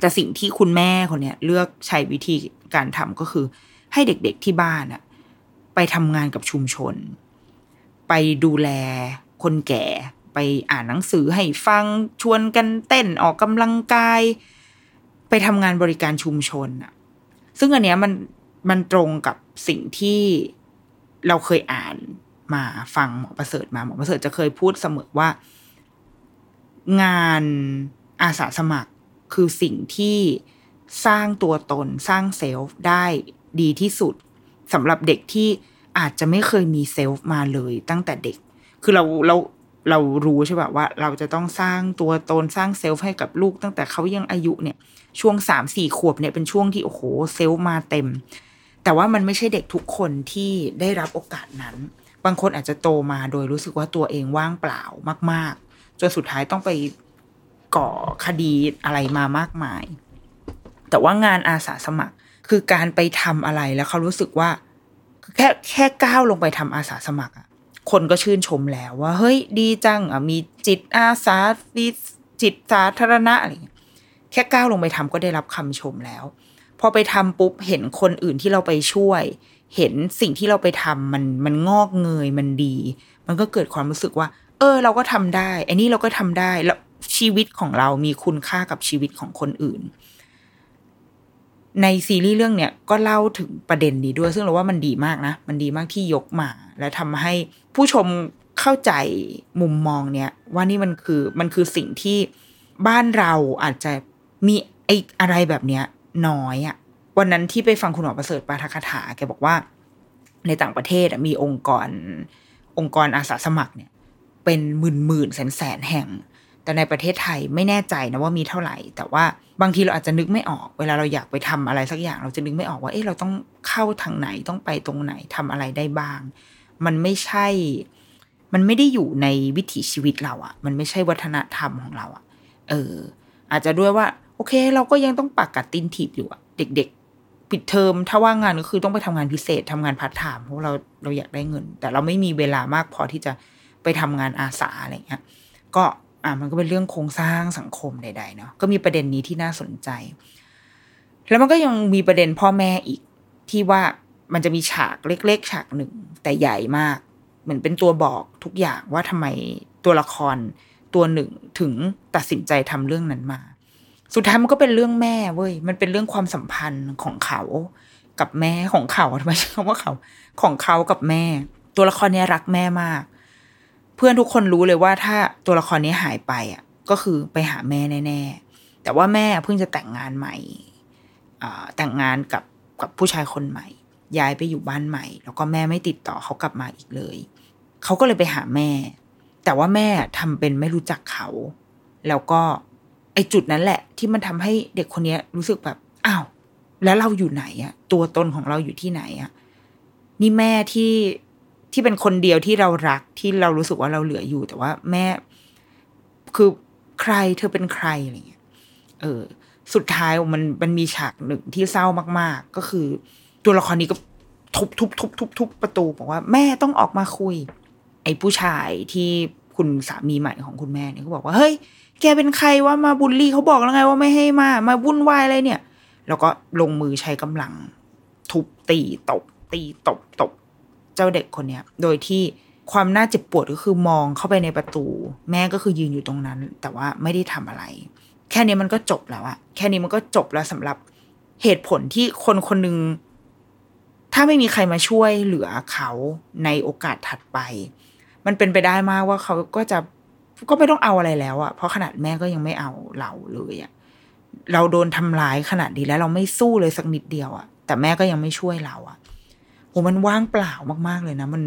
แต่สิ่งที่คุณแม่คนเนี้ยเลือกใช้วิธีการทำก็คือ ให้เด็กๆที่บ้านอะไปทำงานกับชุมชน ไปดูแลคนแก่ ไปอ่านหนังสือให้ฟังชวนกันเต้นออกกำลังกาย ไปทำงานบริการชุมชนอะซึ่งอันเนี้ยมันมันตรงกับสิ่งที่เราเคยอ่านมาฟังหมอประเสริฐมาหมอประเสริฐจะเคยพูดเสมอว่า งานอาสาสมัครคือสิ่งที่สร้างตัวตนสร้าง self ได้ ดีที่สุดสำหรับเด็กที่อาจจะไม่เคยมี self มาเลยตั้งแต่เด็ก คือเราเราเรารู้ใช่ป่ะว่า เราจะต้องสร้างตัวตนสร้าง self ให้กับลูกตั้งแต่เขายังอายุเนี่ย ช่วงสามสี่ขวบเนี่ยเป็นช่วงที่โอ้โห self มาเต็ม แต่ว่ามันไม่ใช่เด็กทุกคนที่ได้รับโอกาสนั้น บางคนอาจจะโตมาโดยรู้สึกว่าตัวเองว่างเปล่ามาก ๆ จนสุดท้ายต้องไปก่อคดีอะไรมามากมาย แต่ว่างานอาสาสมัคร คือการไปทำอะไรแล้วเขารู้สึกว่า แค่แค่ก้าวลงไปทำอาสาสมัครอะคนก็ชื่นชมแล้วว่า เฮ้ยดีจังอะมีจิตอาสามีจิตสาธารณะอะไรอย่างเงี้ยแค่ก้าวลงไปทำก็ได้รับคำชมแล้ว พอไปทำปุ๊บเห็นคนอื่นที่เราไปช่วย เห็นสิ่งที่เราไปทำมันมันงอกเงยมันดี มันก็เกิดความรู้สึกว่า เออ เราก็ทำได้ไอันนี้เราก็ทำได้แล้วชีวิตของเรามีคุณค่ากับชีวิตของคนอื่น ในซีรีส์เรื่องเนี้ยก็เล่าถึงประเด็นนี้ด้วย ซึ่งเราว่ามันดีมากนะ มันดีมากที่ยกมา และทำให้ผู้ชมเข้าใจมุมมองเนี้ยว่านี่มันคือมันคือสิ่งที่บ้านเราอาจจะมีไออะไรแบบเนี้ยน้อยอะวันนั้นที่ไปฟังคุณหมอประเสริฐปาทกถาแกบอกว่า ในต่างประเทศมีองค์กรองค์กรอาสาสมัครเนี่ย เป็นหมื่นหมื่นแสนแสนแห่ง แต่ในประเทศไทยไม่แน่ใจนะว่ามีเท่าไหร่ แต่ว่าบางทีเราอาจจะนึกไม่ออก เวลาเราอยากไปทำอะไรสักอย่าง เราจะนึกไม่ออกว่าเอ๊ะเราต้องเข้าทางไหนต้องไปตรงไหนทำอะไรได้บ้าง มันไม่ใช่ มันไม่ได้อยู่ในวิถีชีวิตเราอะมันไม่ใช่วัฒนธรรมของเราอะเออ อาจจะด้วยว่า โอเค เราก็ยังต้องปักกัดตินถีบอยู่อะเด็ก ๆ ปิดเทอมถ้าว่างงานก็คือต้องไปทำงานพิเศษทำงานพาร์ทไทม์เพราะเราเราอยากได้เงิน แต่เราไม่มีเวลามากพอที่จะไปทำงานอาสาอะไรเงี้ยก็ อะมันก็เป็นเรื่องโครงสร้างสังคมใดๆเนาะก็มีประเด็นนี้ที่น่าสนใจ แล้วมันก็ยังมีประเด็นพ่อแม่อีกที่ว่ามันจะมีฉากเล็ก ๆ ฉากหนึ่ง แต่ใหญ่มาก เหมือนเป็นตัวบอกทุกอย่างว่าทำไมตัวละครตัวหนึ่งถึงตัดสินใจทำเรื่องนั้นมา สุดท้ายมันก็เป็นเรื่องแม่เว้ยมันเป็นเรื่องความสัมพันธ์ของเขากับแม่ของเขาทำไมใช้คำว่าเขา ของเขากับแม่ ตัวละครเนี้ยรักแม่มาก พื่อนทุกคนรู้เลยว่าถ้าตัวละครนี้หายไปอะก็คือไปหาแม่แน่ๆ แต่ว่าแม่เพิ่งจะแต่งงานใหม่แต่งงานกับกับผู้ชายคนใหม่ ย้ายไปอยู่บ้านใหม่ แล้วก็แม่ไม่ติดต่อเขากลับมาอีกเลย เขาก็เลยไปหาแม่ แต่ว่าแม่ทำเป็นไม่รู้จักเขา แล้วก็ไอจุดนั้นแหละ ที่มันทำให้เด็กคนนี้รู้สึกแบบอ้าวแล้วเราอยู่ไหนอะตัวตนของเราอยู่ที่ไหนอะนี่แม่ที่ ที่เป็นคนเดียวที่เรารักที่เรารู้สึกว่าเราเหลืออยู่ แต่ว่าแม่คือใครเธอเป็นใครอะไรเงี้ยเออ สุดท้ายมันมันมีฉากหนึ่งที่เศร้ามาก ๆ ก็คือ ตัวละครนี้ก็ทุบทุบทุบทุบทุบประตูบอกว่าแม่ต้องออกมาคุย ไอ้ผู้ชายที่คุณสามีใหม่ของคุณแม่เนี่ยก็บอกว่าเฮ้ยแกเป็นใครว่ามาบูลลี่เขาบอกแล้วไงว่าไม่ให้มา มาวุ่นวายอะไรเนี่ย แล้วก็ลงมือใช้กำลัง ทุบตีตบ ตีตบตบ จ้าเด็กคนเนี้ย โดยที่ความน่าเจ็บปวดก็คือมองเข้าไปในประตู แม่ก็คือยืนอยู่ตรงนั้น แต่ว่าไม่ได้ทำอะไร แค่นี้มันก็จบแล้วอะแค่นี้มันก็จบแล้วสำหรับเหตุผลที่คนคนหนึ่งถ้าไม่มีใครมาช่วยเหลือเขาในโอกาสถัดไป มันเป็นไปได้มากว่าเขาก็จะก็ไม่ต้องเอาอะไรแล้วอะเพราะขนาดแม่ก็ยังไม่เอาเราเลยอะเราโดนทำร้ายขนาดนี้แล้วเราไม่สู้เลยสักนิดเดียวอะแต่แม่ก็ยังไม่ช่วยเราอะ โหมันว่างเปล่ามากๆเลยนะ มัน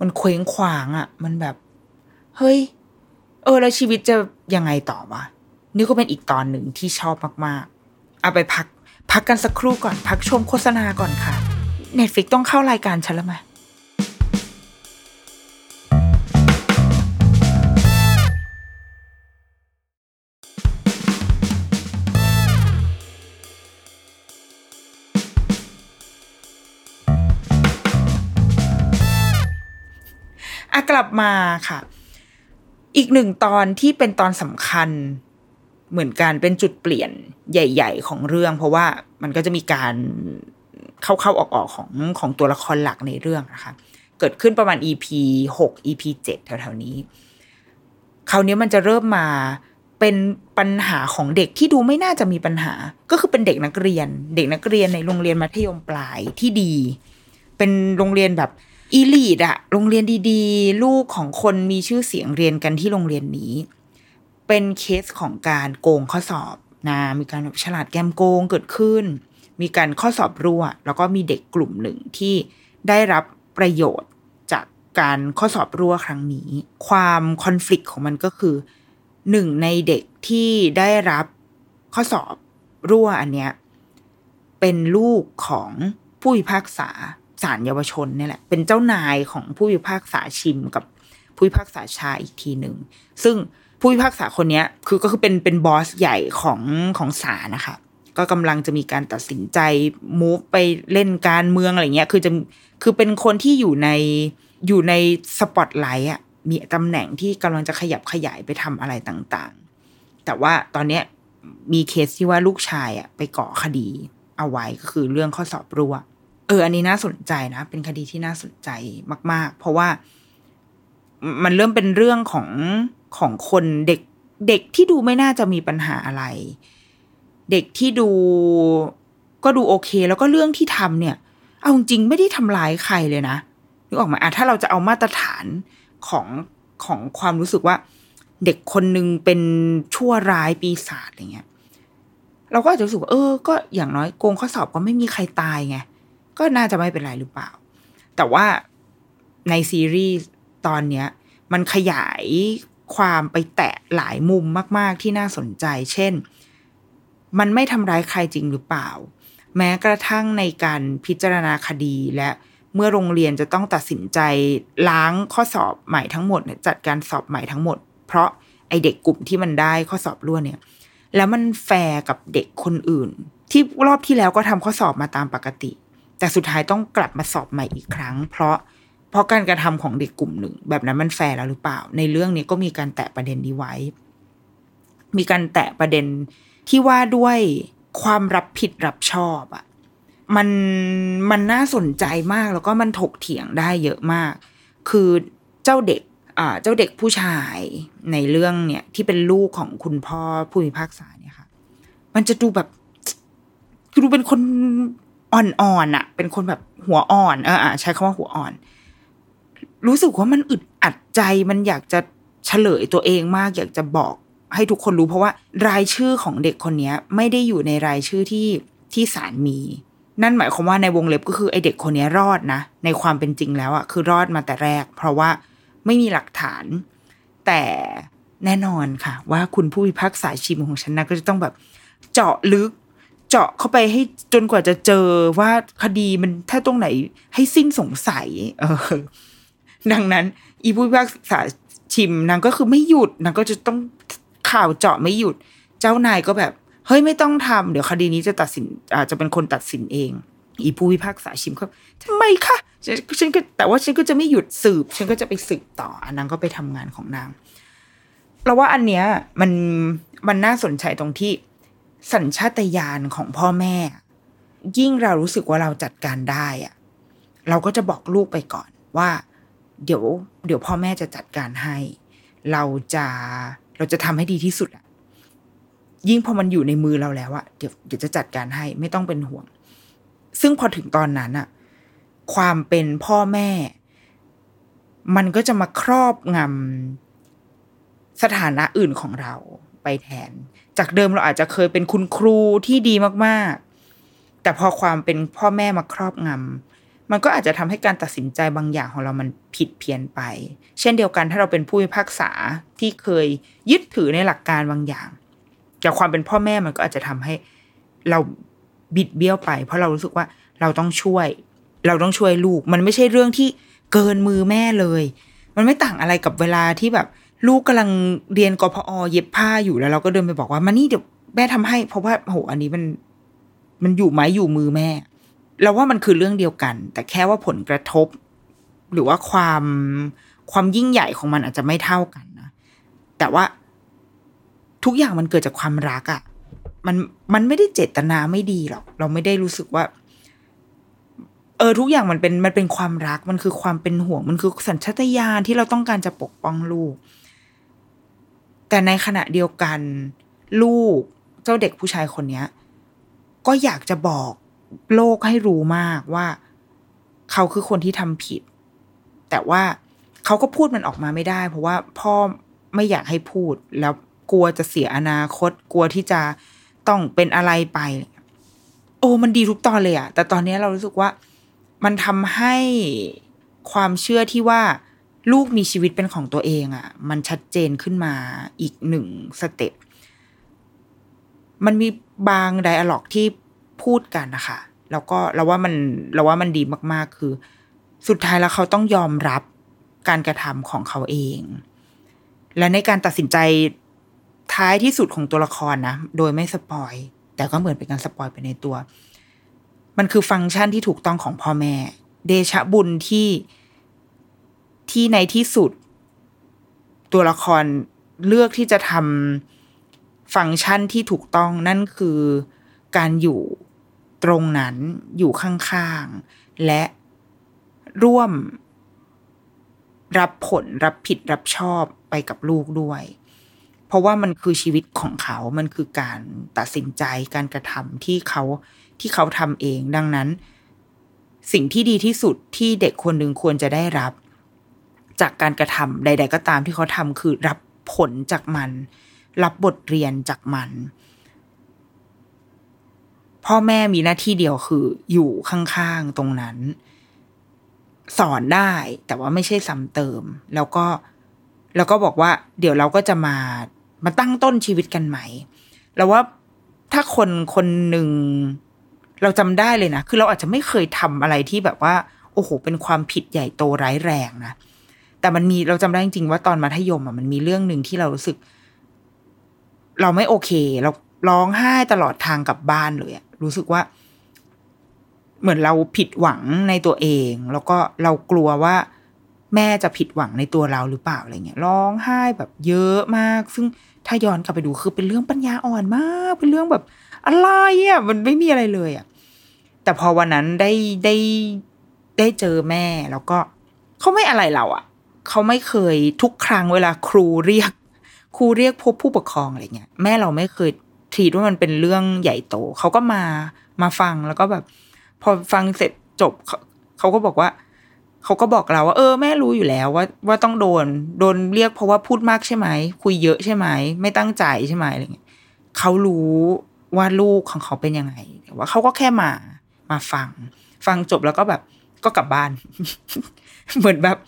มันเคว้งควางอะมันแบบ เฮ้ย เออ แล้วชีวิตจะยังไงต่อวะนี่ก็เป็นอีกตอนหนึ่งที่ชอบมากๆ เอาไปพัก พักกันสักครู่ก่อน พักชมโฆษณาก่อนค่ะเน็ตฟิกต้องเข้ารายการฉันแล้วไหม ลับมาค่ะ อีกหนึ่งตอนที่เป็นตอนสำคัญเหมือนกันเป็นจุดเปลี่ยนใหญ่ ๆ ของเรื่อง เพราะว่ามันก็จะมีการเข้าๆออกๆของของตัวละครหลักในเรื่องนะคะ เกิดขึ้นประมาณ EP หก EP เจ็ดแถวๆนี้คราวนี้มันจะเริ่มมาเป็นปัญหาของเด็กที่ดูไม่น่าจะมีปัญหา ก็คือเป็นเด็กนักเรียน เด็กนักเรียนในโรงเรียนมัธยมปลายที่ดี เป็นโรงเรียนแบบ อีลีดอะโรงเรียนดีๆ ลูกของคนมีชื่อเสียงเรียนกันที่โรงเรียนนี้ เป็นเคสของการโกงข้อสอบนะมีการฉลาดแกมโกงเกิดขึ้น มีการข้อสอบรั่ว แล้วก็มีเด็กกลุ่มหนึ่งที่ได้รับประโยชน์จากการข้อสอบรั่วครั้งนี้ ความคอน FLICT ของมันก็คือหนึ่งในเด็กที่ได้รับข้อสอบรั่วอันเนี้ยเป็นลูกของผู้พิพากษา ศาลเยาวชนเนี่ยแหละ เป็นเจ้านายของผู้พิพากษาชิมกับผู้พิพากษาชายอีกทีหนึ่ง ซึ่งผู้พิพากษาคนนี้คือก็คือเป็นเป็นบอสใหญ่ของของศาลนะคะ ก็กำลังจะมีการตัดสินใจมูฟไปเล่นการเมืองอะไรเงี้ย คือจะคือเป็นคนที่อยู่ในอยู่ในสปอตไลท์อะมีตำแหน่งที่กำลังจะขยับขยายไปทำอะไรต่างๆ แต่ว่าตอนเนี้ยมีเคสที่ว่าลูกชายอะไปก่อคดีเอาไว้ก็คือเรื่องข้อสอบรั่ว เออ อันนี้น่าสนใจนะ เป็นคดีที่น่าสนใจมาก ๆ เพราะว่ามันเริ่มเป็นเรื่องของของคนเด็กเด็กที่ดูไม่น่าจะมีปัญหาอะไร เด็กที่ดูก็ดูโอเค แล้วก็เรื่องที่ทำเนี่ย เอาจริงไม่ได้ทำร้ายใครเลยนะนึกออกไหมอะถ้าเราจะเอามาตรฐานของของความรู้สึกว่า เด็กคนหนึ่งเป็นชั่วร้ายปีศาจอะไรเงี้ย เราก็อาจจะรู้สึกว่าเออ ก็อย่างน้อยโกงข้อสอบก็ไม่มีใครตายไง ก็น่าจะไม่เป็นไรหรือเปล่า แต่ว่าในซีรีส์ตอนเนี้ย มันขยายความไปแตะหลายมุมมาก ๆ ที่น่าสนใจ เช่น มันไม่ทำร้ายใครจริงหรือเปล่า แม้กระทั่งในการพิจารณาคดีและเมื่อโรงเรียนจะต้องตัดสินใจล้างข้อสอบใหม่ทั้งหมดจัดการสอบใหม่ทั้งหมด เพราะไอเด็กกลุ่มที่มันได้ข้อสอบรั่วเนี่ย แล้วมันแฟร์กับเด็กคนอื่น ที่รอบที่แล้วก็ทำข้อสอบมาตามปกติ แต่สุดท้ายต้องกลับมาสอบใหม่อีกครั้ง เพราะเพราะการกระทำของเด็กกลุ่มหนึ่ง แบบนั้นมันแฟร์แล้วหรือเปล่า ในเรื่องนี้ก็มีการแตะประเด็นนี้ไว้ มีการแตะประเด็นที่ว่าด้วยความรับผิดรับชอบอะมันมันน่าสนใจมากแล้วก็มันถกเถียงได้เยอะมาก คือเจ้าเด็กอ่าเจ้าเด็กผู้ชายในเรื่องเนี่ยที่เป็นลูกของคุณพ่อผู้พิพากษาเนี่ยค่ะ มันจะดูแบบคือดูเป็นคน อ่อนๆอะเป็นคนแบบหัวอ่อนเออใช้คำว่าหัวอ่อน รู้สึกว่ามันอึดอัดใจมันอยากจะเฉลยตัวเองมาก อยากจะบอกให้ทุกคนรู้เพราะว่ารายชื่อของเด็กคนนี้ไม่ได้อยู่ในรายชื่อที่ที่ศาลมี นั่นหมายความว่าในวงเล็บก็คือไอเด็กคนนี้รอดนะ ในความเป็นจริงแล้วอะคือรอดมาแต่แรก เพราะว่าไม่มีหลักฐาน แต่แน่นอนค่ะ ว่าคุณผู้พิพากษาชิมของฉันนะก็จะต้องแบบเจาะลึก เจาะเข้าไปให้จนกว่าจะเจอว่าคดีมันถ้าตรงไหนให้สิ้นสงสัย เออ ดังนั้น อีผู้พิพากษาชิมนางก็คือไม่หยุดนางก็จะต้องข่าวเจาะไม่หยุด เจ้านายก็แบบ เฮ้ยไม่ต้องทำเดี๋ยวคดีนี้จะตัดสิน อาจจะเป็นคนตัดสินเอง อีผู้พิพากษาชิมเขาทำไมคะฉันฉันก็แต่ว่าฉันก็จะไม่หยุดสืบ ฉันก็จะไปสืบต่ออันนั้นก็ไปทำงานของนางเราว่าอันเนี้ยมันมันน่าสนใจตรงที่ สัญชาตญาณของพ่อแม่ ยิ่งเรารู้สึกว่าเราจัดการได้อะเราก็จะบอกลูกไปก่อนว่า เดี๋ยว เดี๋ยวพ่อแม่จะจัดการให้ เราจะเราจะทำให้ดีที่สุดอะยิ่งพอมันอยู่ในมือเราแล้วอะเดี๋ยวเดี๋ยวจะจัดการให้ไม่ต้องเป็นห่วง ซึ่งพอถึงตอนนั้นอะความเป็นพ่อแม่ มันก็จะมาครอบงำสถานะอื่นของเราไปแทน จากเดิมเราอาจจะเคยเป็นคุณครูที่ดีมากๆ แต่พอความเป็นพ่อแม่มาครอบงำมันก็อาจจะทำให้การตัดสินใจบางอย่างของเรามันผิดเพี้ยนไป เช่นเดียวกันถ้าเราเป็นผู้พิพากษาที่เคยยึดถือในหลักการบางอย่างจากความเป็นพ่อแม่มันก็อาจจะทำให้เราบิดเบี้ยวไป เพราะเรารู้สึกว่าเราต้องช่วย เราต้องช่วยลูก มันไม่ใช่เรื่องที่เกินมือแม่เลย มันไม่ต่างอะไรกับเวลาที่แบบ ลูกกำลังเรียนกพอเย็บผ้าอยู่แล้วเราก็เดินไปบอกว่ามานี่เดี๋ยวแม่ทำให้ เพราะว่าโหอันนี้มันมันอยู่ไม้อยู่มือแม่ เราว่ามันคือเรื่องเดียวกัน แต่แค่ว่าผลกระทบ หรือว่าความความยิ่งใหญ่ของมันอาจจะไม่เท่ากันนะแต่ว่าทุกอย่างมันเกิดจากความรักอะ่ะมันมันไม่ได้เจตนาไม่ดีหรอกเราไม่ได้รู้สึกว่า เออทุกอย่างมันเป็นมันเป็นความรักมันคือความเป็นห่วง มันคือสัญชาตญาณที่เราต้องการจะปกป้องลูก แต่ในขณะเดียวกัน ลูกเจ้าเด็กผู้ชายคนเนี้ย ก็อยากจะบอกโลกให้รู้มากว่า เขาคือคนที่ทำผิด แต่ว่าเขาก็พูดมันออกมาไม่ได้ เพราะว่าพ่อไม่อยากให้พูดแล้วกลัวจะเสียอนาคต กลัวที่จะต้องเป็นอะไรไป โอ้มันดีทุกตอนเลยอะแต่ตอนนี้เรารู้สึกว่ามันทำให้ความเชื่อที่ว่า ลูกมีชีวิตเป็นของตัวเองอะมันชัดเจนขึ้นมาอีกหนึ่ง step มันมีบาง dialogue ที่พูดกันนะคะแล้วก็เราว่ามันเราว่ามันดีมากๆ คือ สุดท้ายแล้วเขาต้องยอมรับการกระทำของเขาเอง และในการตัดสินใจท้ายที่สุดของตัวละครนะโดยไม่ spoil แต่ก็เหมือนเป็นการ spoil ไปในตัว มันคือฟังก์ชันที่ถูกต้องของพ่อแม่ เดชะบุญที่ ที่ในที่สุด ตัวละครเลือกที่จะทำฟังก์ชันที่ถูกต้องนั่นคือการอยู่ตรงนั้นอยู่ข้างๆ และร่วม รับผลรับผิดรับชอบไปกับลูกด้วย เพราะว่ามันคือชีวิตของเขา มันคือการตัดสินใจการกระทำที่เขาที่เขาทำเอง ดังนั้น สิ่งที่ดีที่สุดที่เด็กคนหนึ่งควรจะได้รับ จากการกระทำใด ๆ ก็ตามที่เขาทำคือรับผลจากมัน รับบทเรียนจากมัน พ่อแม่มีหน้าที่เดียวคืออยู่ข้างๆตรงนั้น สอนได้แต่ว่าไม่ใช่ซ้ำเติม แล้วก็แล้วก็บอกว่า เดี๋ยวเราก็จะมามาตั้งต้นชีวิตกันใหม่แล้วว่าถ้าคนคนหนึ่งเราจำได้เลยนะ คือเราอาจจะไม่เคยทำอะไรที่แบบว่า โอ้โห เป็นความผิดใหญ่โตร้ายแรงนะ แต่มันมีเราจำได้จริงๆว่าตอนมัธยมอะมันมีเรื่องหนึ่งที่เรารู้สึก เราไม่โอเค เราร้องไห้ตลอดทางกลับบ้านเลยอะรู้สึกว่า เหมือนเราผิดหวังในตัวเอง แล้วก็เรากลัวว่า แม่จะผิดหวังในตัวเราหรือเปล่าอะไรเงี้ยร้องไห้แบบเยอะมาก ซึ่งถ้าย้อนกลับไปดูคือเป็นเรื่องปัญญาอ่อนมาก เป็นเรื่องแบบอะไรอะมันไม่มีอะไรเลยอะแต่พอวันนั้นได้ได้ได้เจอแม่แล้วก็เขาไม่อะไรเราอะ เขาไม่เคยทุกครั้งเวลาครูเรียก ครูเรียกพบผู้ปกครองอะไรเงี้ยแม่เราไม่เคยทีดว่ามันเป็นเรื่องใหญ่โตเขาก็มามาฟังแล้วก็แบบ พอฟังเสร็จจบเขาก็บอกว่าเขาก็บอกเราว่า เออแม่รู้อยู่แล้วว่าว่าต้องโดน โดนเรียกเพราะว่าพูดมากใช่ไหมคุยเยอะใช่ไหมไม่ตั้งใจใช่ไหมอะไรเงี้ยเขารู้ว่าลูกของเขาเป็นยังไงแต่ว่าเขาก็แค่มามาฟัง ฟังจบแล้วก็แบบก็กลับบ้าน เหมือนแบบ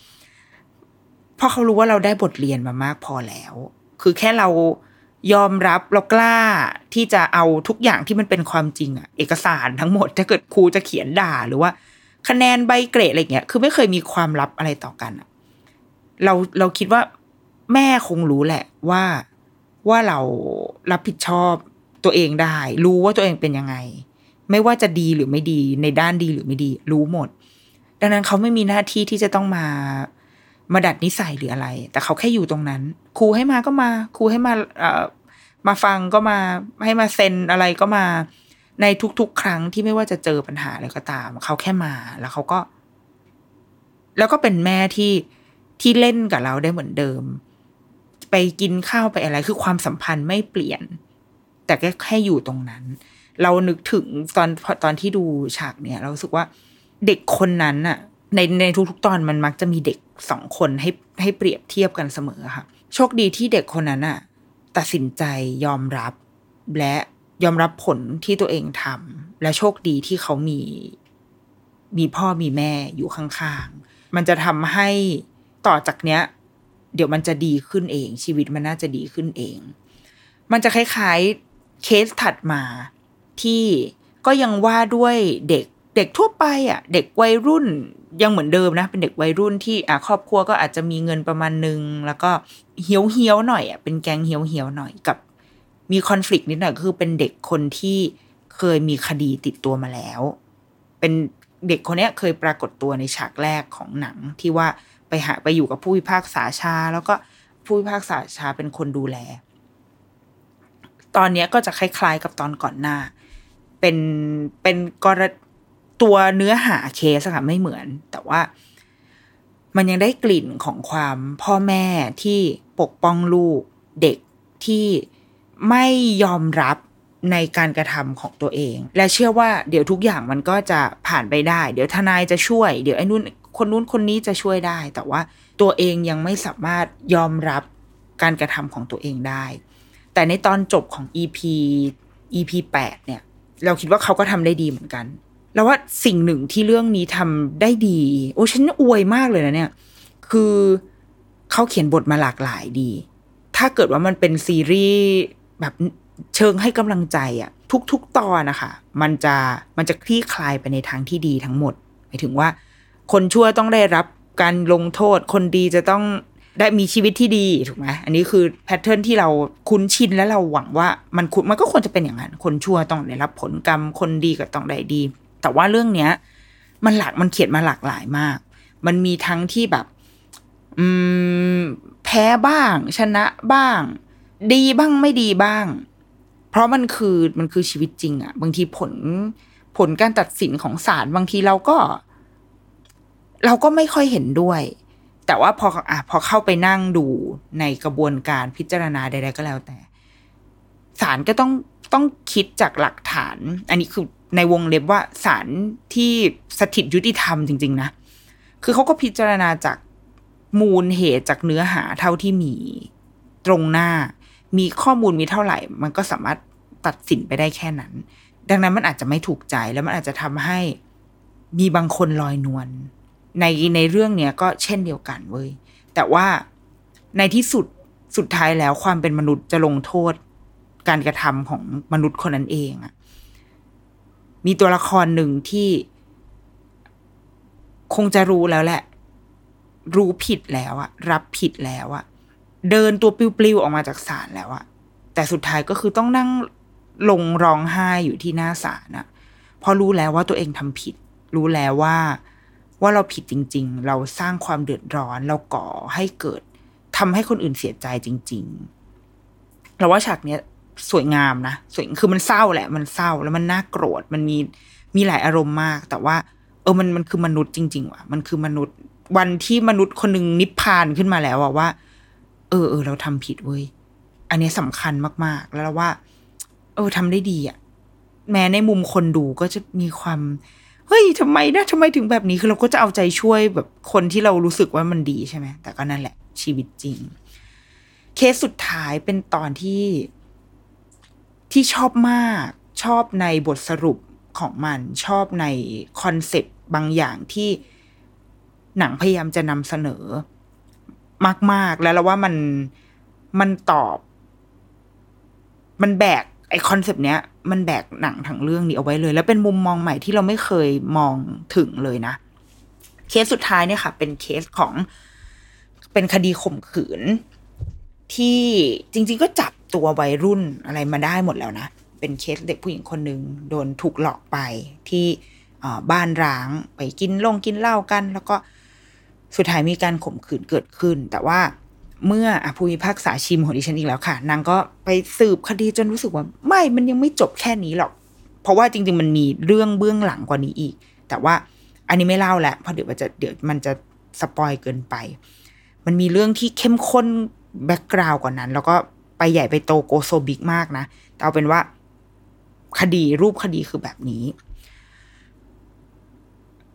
พอเขารู้ว่าเราได้บทเรียนมามากพอแล้ว คือแค่เรายอมรับเรากล้าที่จะเอาทุกอย่างที่มันเป็นความจริงอะเอกสารทั้งหมดถ้าเกิดครูจะเขียนด่าหรือว่า คะแนนใบเกรดอะไรเงี้ยคือไม่เคยมีความลับอะไรต่อกันอะเราเราคิดว่าแม่คงรู้แหละว่าว่าเรารับผิดชอบตัวเองได้ รู้ว่าตัวเองเป็นยังไง ไม่ว่าจะดีหรือไม่ดีในด้านดีหรือไม่ดี รู้หมด ดังนั้นเขาไม่มีหน้าที่ที่จะต้องมา มาดัดนิสัยหรืออะไร แต่เขาแค่อยู่ตรงนั้น ครูให้มาก็มา ครูให้มาเอ่อมาฟังก็มาให้มาเซ็นอะไรก็มา ในทุกๆ ครั้งที่ไม่ว่าจะเจอปัญหาอะไรก็ตาม เขาแค่มาแล้วเขาก็ แล้วก็เป็นแม่ที่ที่เล่นกับเราได้เหมือนเดิม ไปกินข้าวไปอะไร คือความสัมพันธ์ไม่เปลี่ยน แต่แค่แค่อยู่ตรงนั้น เรานึกถึงตอนตอนที่ดูฉากเนี่ย เราสึกว่าเด็กคนนั้นน่ะ ในในทุกๆตอนมันมักจะมีเด็กสองคนให้ให้เปรียบเทียบกันเสมอค่ะ โชคดีที่เด็กคนนั้นน่ะตัดสินใจยอมรับและยอมรับผลที่ตัวเองทำและโชคดีที่เขามีมีพ่อมีแม่อยู่ข้างๆ มันจะทำให้ต่อจากเนี้ย เดี๋ยวมันจะดีขึ้นเอง ชีวิตมันน่าจะดีขึ้นเอง มันจะคล้ายๆเคสถัดมาที่ก็ยังว่าด้วยเด็กเด็กทั่วไปอะ เด็กวัยรุ่น ยังเหมือนเดิมนะ เป็นเด็กวัยรุ่นที่อะครอบครัวก็อาจจะมีเงินประมาณนึง แล้วก็เฮี้ยวเฮี้ยวหน่อยอะเป็นแก๊งเฮี้ยวเฮี้ยวหน่อยกับมีคอน FLICT นิดหน่อยคือเป็นเด็กคนที่เคยมีคดีติดตัวมาแล้ว เป็นเด็กคนนี้เคยปรากฏตัวในฉากแรกของหนังที่ว่าไปหาไปอยู่กับผู้พิพากษาชา แล้วก็ผู้พิพากษาชาเป็นคนดูแล ตอนนี้ก็จะคล้ายๆกับตอนก่อนหน้า เป็นเป็นกร ตัวเนื้อหาเคสอะค่ะไม่เหมือน แต่ว่ามันยังได้กลิ่นของความพ่อแม่ที่ปกป้องลูกเด็กที่ไม่ยอมรับในการกระทำของตัวเอง และเชื่อว่าเดี๋ยวทุกอย่างมันก็จะผ่านไปได้ เดี๋ยวทนายจะช่วย เดี๋ยวไอ้นู่นคนนู้นคนนี้จะช่วยได้ แต่ว่าตัวเองยังไม่สามารถยอมรับการกระทำของตัวเองได้ แต่ในตอนจบของ EP EP แปดเนี่ย เราคิดว่าเขาก็ทำได้ดีเหมือนกัน แล้วว่าสิ่งหนึ่งที่เรื่องนี้ทำได้ดี โอ้ฉันอวยมากเลยนะเนี่ย คือเขาเขียนบทมาหลากหลายดี ถ้าเกิดว่ามันเป็นซีรีส์แบบเชิงให้กำลังใจอะทุก ๆ ตอนนะคะมันจะมันจะคลี่คลายไปในทางที่ดีทั้งหมดหมายถึงว่า คนชั่วต้องได้รับการลงโทษ คนดีจะต้องได้มีชีวิตที่ดีถูกไหมอันนี้คือแพทเทิร์นที่เราคุ้นชินและเราหวังว่ามันมันก็ควรจะเป็นอย่างนั้น คนชั่วต้องได้รับผลกรรมคนดีก็ต้องได้ดี แต่ว่าเรื่องเนี้ย มันหลากมันเขียนมาหลากหลายมาก มันมีทั้งที่แบบ อืม แพ้บ้าง ชนะบ้าง ดีบ้างไม่ดีบ้าง เพราะมันคือมันคือชีวิตจริงอะบางทีผลผลการตัดสินของศาลบางทีเราก็ เราก็ไม่ค่อยเห็นด้วย แต่ว่าพออะพอเข้าไปนั่งดูในกระบวนการพิจารณาใดๆก็แล้วแต่ศาลก็ต้องต้องคิดจากหลักฐาน อันนี้คือ ในวงเล็บว่าศาลที่สถิตยุติธรรมจริง ๆ นะ คือเขาก็พิจารณาจากมูลเหตุจากเนื้อหาเท่าที่มีตรงหน้า มีข้อมูลมีเท่าไหร่ มันก็สามารถตัดสินไปได้แค่นั้น ดังนั้นมันอาจจะไม่ถูกใจแล้วมันอาจจะทำให้มีบางคนลอยนวลในในเรื่องเนี้ยก็เช่นเดียวกันเว้ยแต่ว่าในที่สุดสุดท้ายแล้วความเป็นมนุษย์จะลงโทษการกระทำของมนุษย์คนนั้นเองอะ มีตัวละครหนึ่งที่คงจะรู้แล้วแหละ รู้ผิดแล้วอะรับผิดแล้วอะเดินตัวปลิวๆออกมาจากศาลแล้วอะแต่สุดท้ายก็คือต้องนั่งลงร้องไห้อยู่ที่หน้าศาลอะพราะรู้แล้วว่าตัวเองทำผิด รู้แล้วว่าว่าเราผิดจริง ๆ เราสร้างความเดือดร้อน เราก่อให้เกิดทำให้คนอื่นเสียใจจริง ๆ เราว่าฉากเนี้ย สวยงามนะสวยคือมันเศร้าแหละ มันเศร้าแล้วมันน่าโกรธมันมีมีหลายอารมณ์มาก แต่ว่า เออมันมันคือมนุษย์จริง ๆ ว่ะ มันคือมนุษย์ วันที่มนุษย์คนหนึ่งนิพพานขึ้นมาแล้วอะว่า เออเออเราทำผิดเว้ยอันนี้สำคัญมาก ๆ แล้วว่า เออทำได้ดีอะแม้ในมุมคนดูก็จะมีความเฮ้ยทำไมนะทำไมถึงแบบนี้คือเราก็จะเอาใจช่วยแบบคนที่เรารู้สึกว่ามันดีใช่ไหมแต่ก็นั่นแหละชีวิตจริง เคสสุดท้ายเป็นตอนที่ ที่ชอบมากชอบในบทสรุปของมันชอบใน concept บางอย่างที่หนังพยายามจะนำเสนอ มาก ๆ แล้วเราว่ามันมันตอบ มันแบกไอ concept เนี้ย มันแบกหนังทั้งเรื่องนี้เอาไว้เลย แล้วเป็นมุมมองใหม่ที่เราไม่เคยมองถึงเลยนะ เคสสุดท้ายเนี่ยค่ะ เป็นเคสของเป็นคดีข่มขืน ที่จริง ๆ ก็จับตัววัยรุ่นอะไรมาได้หมดแล้วนะ เป็นเคสเด็กผู้หญิงคนหนึ่งโดนถูกหลอกไปที่บ้านร้างไปกินลงกินเหล้ากัน แล้วก็สุดท้ายมีการข่มขืนเกิดขึ้น แต่ว่าเมื่ออภูมิภาคษาชิมของดิฉันอีกแล้วค่ะนางก็ไปสืบคดีจนรู้สึกว่า ไม่มันยังไม่จบแค่นี้หรอก เพราะว่าจริง ๆ มันมีเรื่องเบื้องหลังกว่านี้อีก แต่ว่าอันนี้ไม่เล่าแหละเพราะเดี๋ยวมันจะเดี๋ยวมันจะสปอยเกินไป มันมีเรื่องที่เข้มข้นbackground กว่านั้น แล้วก็ ไปใหญ่ไปโต go so big มากนะ แต่เอาเป็นว่า คดีรูปคดีคือแบบนี้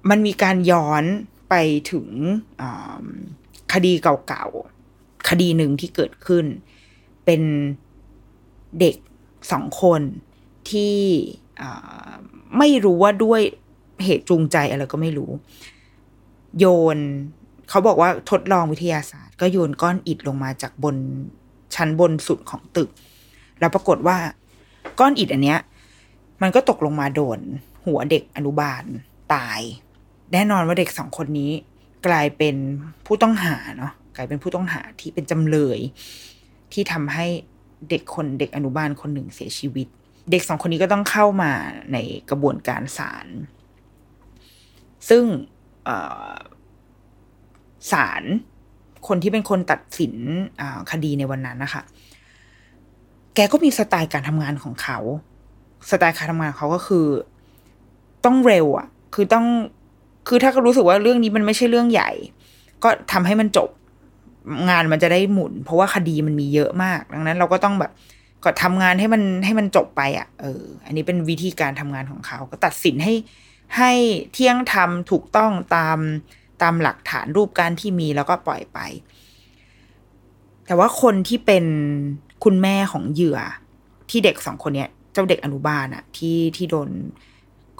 มันมีการย้อนไปถึงคดีเก่าๆ คดีหนึ่งที่เกิดขึ้น เป็นเด็กสองคนที่ไม่รู้ว่าด้วยเหตุจูงใจอะไรก็ไม่รู้ โยน เขาบอกว่าทดลองวิทยาศาสตร์ ก็โยนก้อนอิฐลงมาจากบน ชั้นบนสุดของตึก แล้วปรากฏว่าก้อนอิฐอันเนี้ย มันก็ตกลงมาโดน หัวเด็กอนุบาลตาย แน่นอนว่าเด็กสองคนนี้ กลายเป็นผู้ต้องหาเนาะกลายเป็นผู้ต้องหาที่เป็นจำเลย ที่ทำให้เด็กคนเด็กอนุบาลคนหนึ่งเสียชีวิต เด็กสองคนนี้ก็ต้องเข้ามาในกระบวนการศาลซึ่งศาล คนที่เป็นคนตัดสินคดีในวันนั้นนะคะ แกก็มีสไตล์การทำงานของเขา สไตล์การทำงานเขาก็คือ ต้องเร็วอะ คือต้อง คือถ้าเขารู้สึกว่าเรื่องนี้มันไม่ใช่เรื่องใหญ่ ก็ทำให้มันจบงานมันจะได้หมุน เพราะว่าคดีมันมีเยอะมาก ดังนั้น เราก็ต้องแบบก็ทำงานให้มันให้มันจบไปอะ เออ อันนี้เป็นวิธีการทำงานของเขา ก็ตัดสินให้ให้เที่ยงธรรมถูกต้องตาม ตามหลักฐานรูปการที่มีแล้วก็ปล่อยไป แต่ว่าคนที่เป็นคุณแม่ของเหยื่อ ที่เด็กสองคนเนี้ย เจ้าเด็กอนุบาลอะที่ที่โดน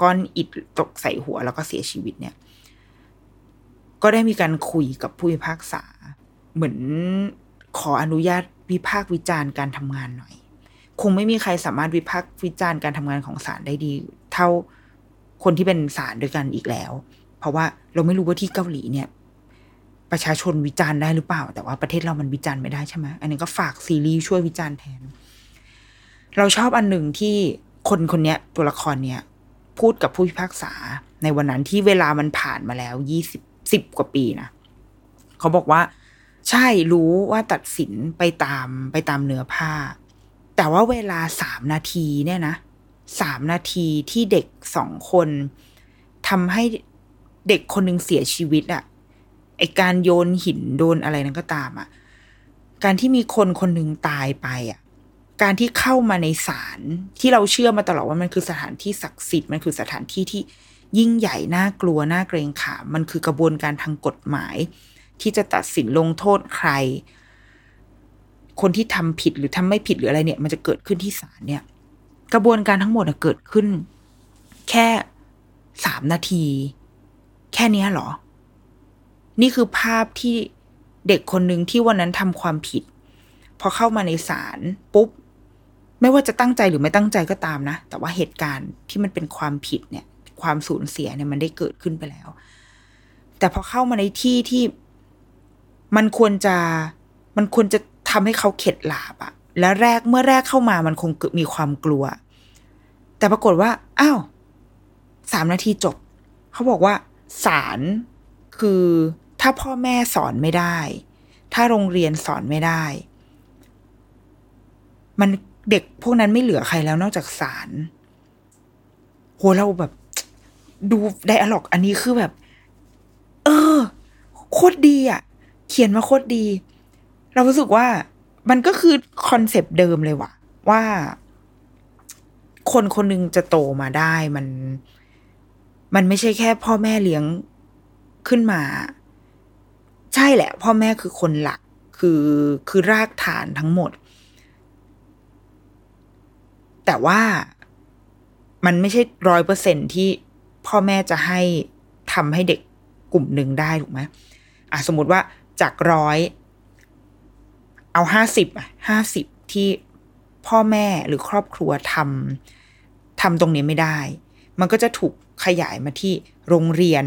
ก้อนอิฐตกใส่หัวแล้วก็เสียชีวิตเนี่ย ก็ได้มีการคุยกับผู้พิพากษา เหมือนขออนุญาตวิพากษ์วิจารณ์การทำงานหน่อย คงไม่มีใครสามารถวิพากษ์วิจารณ์การทำงานของศาลได้ดี เท่าคนที่เป็นศาลด้วยกันอีกแล้ว เพราะว่าเราไม่รู้ว่าที่เกาหลีเนี่ย ประชาชนวิจารณ์ได้หรือเปล่า แต่ว่าประเทศเรามันวิจารณ์ไม่ได้ใช่ไหมอันนี้ก็ฝากซีรีส์ช่วยวิจารณ์แทน เราชอบอันหนึ่งที่คนคนนี้ตัวละครเนี้ยพูดกับผู้พิพากษาในวันนั้นที่เวลามันผ่านมาแล้วยี่สิบสิบกว่าปีนะเขาบอกว่า ใช่รู้ว่าตัดสินไปตามไปตามเนื้อผ้า แต่ว่าเวลาสามนาทีเนี่ยนะสามนาทีที่เด็กสองคนทำให้ เด็กคนหนึ่งเสียชีวิตอะไอการโยนหินโดนอะไรนั้นก็ตามอะการที่มีคนคนหนึ่งตายไปอะการที่เข้ามาในศาลที่เราเชื่อมาตลอดว่ามันคือสถานที่ศักดิ์สิทธิ์มันคือสถานที่ที่ยิ่งใหญ่น่ากลัวน่าเกรงขามมันคือกระบวนการทางกฎหมาย ที่จะตัดสินลงโทษใคร คนที่ทำผิดหรือทำไม่ผิดหรืออะไรเนี่ย มันจะเกิดขึ้นที่ศาลเนี่ย กระบวนการทั้งหมดเกิดขึ้น แค่สามนาที แค่นี้หรอ นี่คือภาพที่เด็กคนหนึ่งที่วันนั้นทำความผิด พอเข้ามาในศาลปุ๊บ ไม่ว่าจะตั้งใจหรือไม่ตั้งใจก็ตามนะ แต่ว่าเหตุการณ์ที่มันเป็นความผิดเนี่ย ความสูญเสียเนี่ยมันได้เกิดขึ้นไปแล้ว แต่พอเข้ามาในที่ที่มันควรจะมันควรจะทำให้เขาเข็ดหลาบอะแล้วแรกเมื่อแรกเข้ามามันคงมีความกลัว แต่ปรากฏว่า อ้าวสามนาทีจบ เขาบอกว่า ศาลคือถ้าพ่อแม่สอนไม่ได้ ถ้าโรงเรียนสอนไม่ได้ มันเด็กพวกนั้นไม่เหลือใครแล้วนอกจากศาลโหเราแบบ ดู dialogue อันนี้คือแบบ เออ โคตรดีอะ เขียนมาโคตรดี เรารู้สึกว่ามันก็คือ concept เดิมเลยว่ะ ว่า คนคนหนึ่งจะโตมาได้มัน มันไม่ใช่แค่พ่อแม่เลี้ยงขึ้นมา ใช่แหละ พ่อแม่คือคนหลักคือคือรากฐานทั้งหมด แต่ว่ามันไม่ใช่ร้อยเปอร์เซ็นที่พ่อแม่จะให้ทำให้เด็กกลุ่มหนึ่งได้ถูกไหมอะสมมติว่าจากร้อยเอาห้าสิบอะห้าสิบที่พ่อแม่หรือครอบครัวทำทำตรงนี้ไม่ได้ มันก็จะถูก ขยายมาที่โรงเรียน